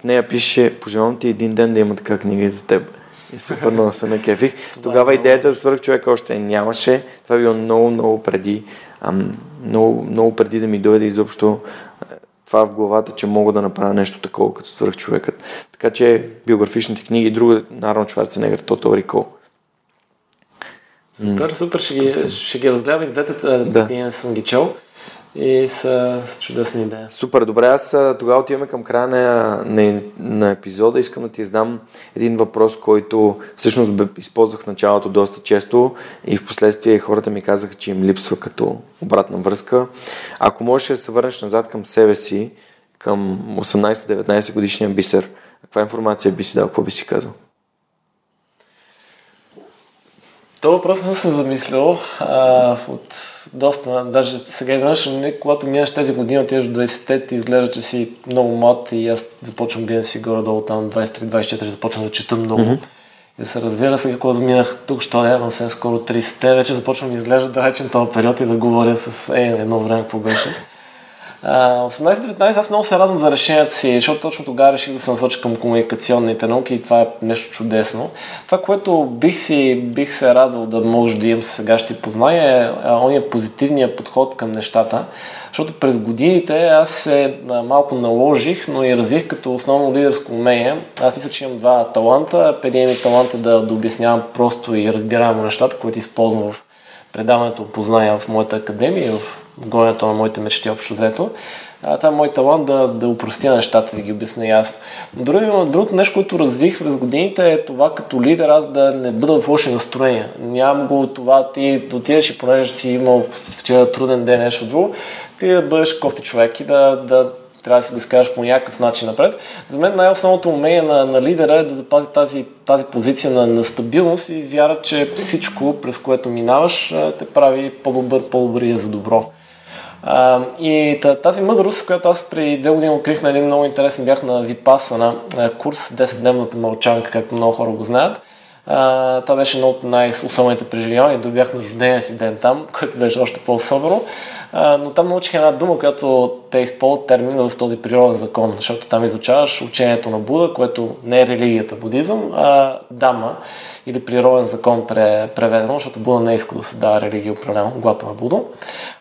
в нея пише, пожелавам ти един ден да има така книга и за теб. И супер много се накефих. Тогава идеята за свърх човек още нямаше. Това е било много, много преди. Ам, много, много преди да ми дойде изобщо това в главата, че мога да направя нещо такова като свърх човекът. Така че биографичните книги, друга на Арнолд Шварценегър, Total Recall. Супер, супер, ще ги, ще ги разгледам и двете, да. не съм ги чел и са, са чудесни идеи. Супер, добре, аз тогава отиваме към края на, на, на епизода. Искам да ти задам един въпрос, който всъщност използвах в началото доста често и в последствие хората ми казаха, че им липсва като обратна връзка. Ако можеш да се върнеш назад към себе си, към 18-19 годишния бисер, каква информация би си дал, какво би си казал? Това въпрос съм се замислил а, от доста, даже сега изведнъж, когато минаш тези години, отиваш до 20-те, ти изглежда, че си много млад и аз започвам да си горе-долу там 23-24, започвам да чета много. Mm-hmm. И да се развира сега, когато минах тук, що да имам съвсем скоро 30-те, вече започвам да изглежда далечен този период и да говоря с е, едно време какво беше. 18-19 аз много се радвам за решението си, защото точно тогава реших да се насоча към комуникационните науки и това е нещо чудесно. Това, което бих, си, бих се радвал да може да имам сега ще позная е ония позитивния подход към нещата, защото през годините аз се малко наложих, но и развих като основно лидерско умение. Аз мисля, че имам два таланта. Един ми талант е да, да обяснявам просто и разбираемо нещата, които използвам в предаването познания в моята академия, в гонето на моите мечти общо взето. А, това е мой талант да, да упростя нещата, да ги обясня ясно. Друго, другото нещо, което развих през годините е това като лидер аз да не бъда в лоши настроения. Нямам го това ти отидеш и понеже си имал вчера труден ден, нещо друго, ти да бъдеш кофти човек и да, да трябва да си го изкажеш по някакъв начин напред. За мен най-основното умение на, на лидера е да запази тази, тази позиция на, на стабилност и вяра, че всичко, през което минаваш, те прави по-добър, по-добрия за добро. А, и тази мъдрост, която аз преди две години открих на един много интересен, бях на Випаса на курс 10-дневната мълчанка, както много хора го знаят. Това беше едно от най-особените преживявания. Добях на рождения си ден там, което беше още по-особено. Но там научих една дума, която те използват термин в този природен закон, защото там изучаваш учението на Буда, което не е религията будизъм, а дама или природен закон преведено, защото Буда не е иска да се дава религия определено, глата на Буда.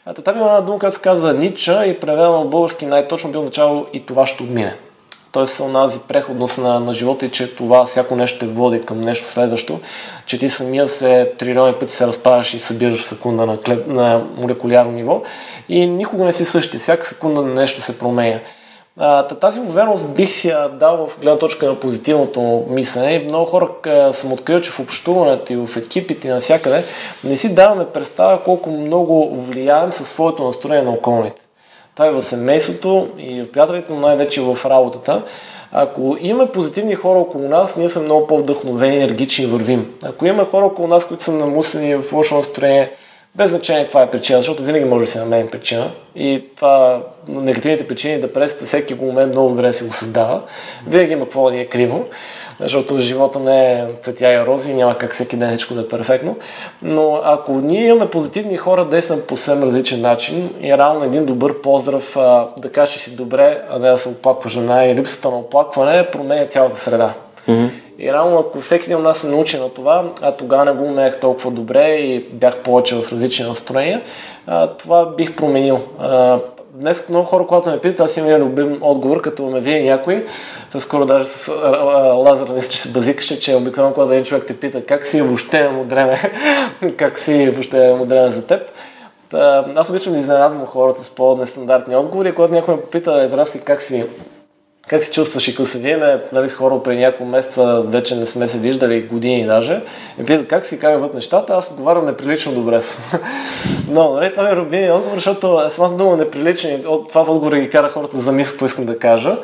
А, там има една дума, която се казва Нича и преведено на български най-точно би означавало и това ще отмине. Тоест онази преходност на, на живота и че това всяко нещо те води към нещо следващо, че ти самия се трилиони пъти се разпадаш и събираш в секунда на, клеп, на молекулярно ниво и никога не си същи. Всяка секунда нещо се променя. А, тази увереност бих си я дал в гледна точка на позитивното мислене и много хора съм открил, че в общуването и в екипите и навсякъде не си даваме представа колко много влияем със своето настроение на околните. Това е в семейството и в приятелите, но най-вече в работата. Ако имаме позитивни хора около нас, ние сме много по-вдъхновени, енергични и вървим. Ако имаме хора около нас, които са намуслени в лошо настроение, без значение това е причина, защото винаги може да се намерим причина и това негативните причини, депресията, всеки момент много добре си го създава. Винаги има какво да ни е криво, защото живота не е цветя и рози, няма как всеки ден всичко да е перфектно. Но ако ние имаме позитивни хора, действаме по съвсем различен начин и реално един добър поздрав, да кажеш си добре, а не да се оплаква жена и липсата на оплакване променя цялата среда. Mm-hmm. И реално, ако всеки един от нас се научи на това, а тогава не го умеех толкова добре и бях повече в различни настроения, а, това бих променил. А, днес много хора, когато ме питат, аз имам един любим отговор, като ме вие някой, скоро даже с а, мисля, че се базикаше, че обикновено когато един човек те пита как си въобще му дреме, как си въобще му дреме за теб. Аз обичам да изненадвам хората с по-нестандартни отговори, когато някой ме попита, здрасти, как си как се чувстваш и като се виеме нали, с хора преди няколко месеца, вече не сме се виждали години даже, и питат как си как нещата, аз отговарям неприлично добре съм. Но, нали, това е рубини отговор, защото самата дума неприлични, от това в отговора ги кара хората да замислят какво искам да кажа.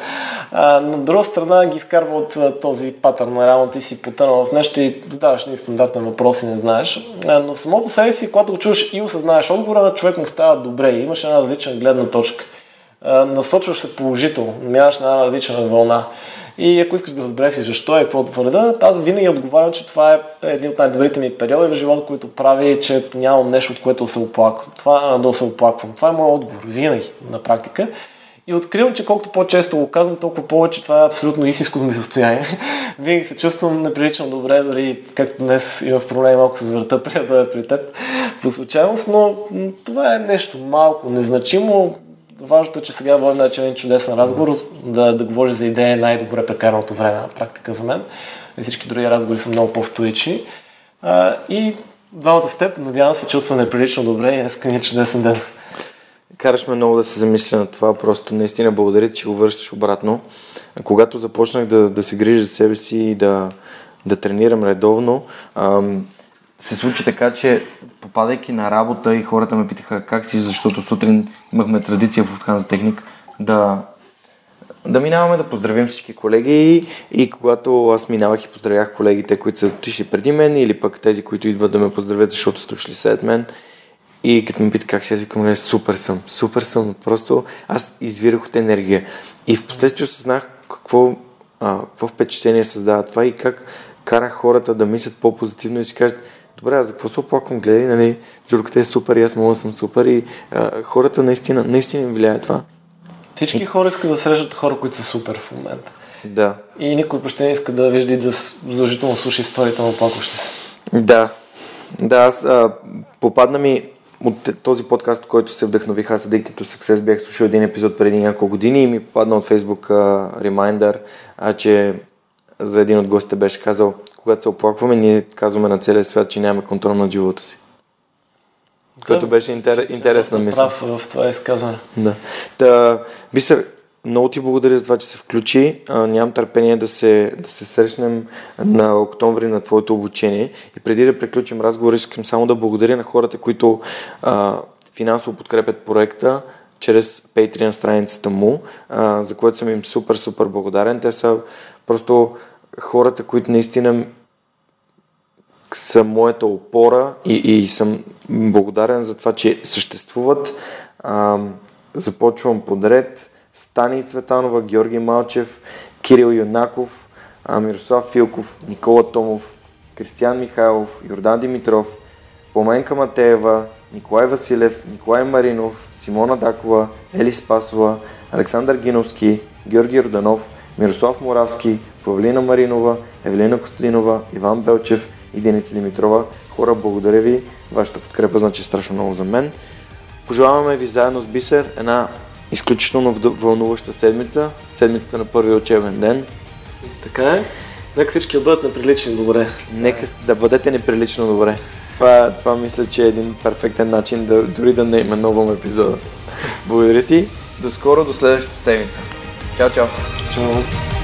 А, но от друга страна ги изкарва от този патърн на реално ти си потънал в нещо и задаваш ни стандартен въпрос и не знаеш. А, но само по себе си, когато го чуеш и осъзнаеш отговора, човек му става добре и имаш една различна гледна точка насочваш се положително, минаваш на една различна вълна. И ако искаш да разбереш защо е, какво да вреда, аз винаги отговарям, че това е един от най-добрите ми периоди в живота, който прави, че нямам нещо, от което се оплаквам. Това да се оплаквам. Това е моят отговор, винаги на практика. И откривам, че колкото по-често го казвам, толкова повече това е абсолютно истинско ми състояние. Винаги се чувствам неприлично добре, дори както днес имах проблеми малко с врата при да е при теб по случайност, но това е нещо малко, незначимо, важното е, че сега водим да един чудесен разговор, да, да говори за идея най-добре прекаралото време на практика за мен. И всички други разговори са много по-вторични. И двамата степ, надявам се, чувствам неприлично добре и днес ни е чудесен ден. Караш ме много да се замисля на това, просто наистина благодаря, че го връщаш обратно. Когато започнах да, да се грижа за себе си и да, да тренирам редовно, ам, се случи така, че попадайки на работа и хората ме питаха как си, защото сутрин имахме традиция в Отхан за техник да, да минаваме да поздравим всички колеги и, когато аз минавах и поздравях колегите, които са отишли преди мен или пък тези, които идват да ме поздравят, защото са дошли след мен. И като ме пита как си, аз викам, супер съм, супер съм, просто аз извирах от енергия. И в последствие осъзнах какво, а, какво впечатление създава това и как карах хората да мислят по-позитивно и си кажат, добре, аз за какво се оплаквам, гледай, нали, Джурката е супер и аз мога съм супер и а, хората наистина, наистина им влияе това. Всички хора искат да срещат хора, които са супер в момента. Да. И никой почти не иска да вижда и да задължително слуша историята на оплакващи се. Да. Да, аз а, попадна ми от този подкаст, който се вдъхнових аз Addicted to Success, бях слушал един епизод преди няколко години и ми попадна от Facebook а, ремайндър, а, че за един от гостите беше казал, когато се оплакваме, ние казваме на целия свят, че нямаме контрол над живота си. Което беше интер, интересна мисъл. Прав в това изказване. Да. Та, Бисер, много ти благодаря за това, че се включи. А, нямам търпение да се, да се срещнем на октомври на твоето обучение. И преди да приключим разговор, искам само да благодаря на хората, които а, финансово подкрепят проекта чрез Patreon страницата му, а, за което съм им супер, супер благодарен. Те са просто хората, които наистина са моята опора и, и съм благодарен за това, че съществуват. А, започвам подред. Стани Цветанова, Георги Малчев, Кирил Юнаков, Мирослав Филков, Никола Томов, Кристиян Михайлов, Йордан Димитров, Поменка Матеева, Николай Василев, Николай Маринов, Симона Дакова, Ели Спасова, Александър Гиновски, Георги Роданов, Мирослав Моравски, Павлина Маринова, Евелина Костадинова, Иван Белчев и Деница Димитрова. Хора, благодаря ви. Вашата подкрепа значи страшно много за мен. Пожелаваме ви заедно с Бисер една изключително вълнуваща седмица. Седмицата на първия учебен ден. Така е. Нека всички да бъдат неприлични добре. Нека да бъдете неприлично добре. Това, това мисля, че е един перфектен начин да дори да не именувам епизода. Благодаря ти. До скоро, до следващата седмица. Чао, чао. Чао.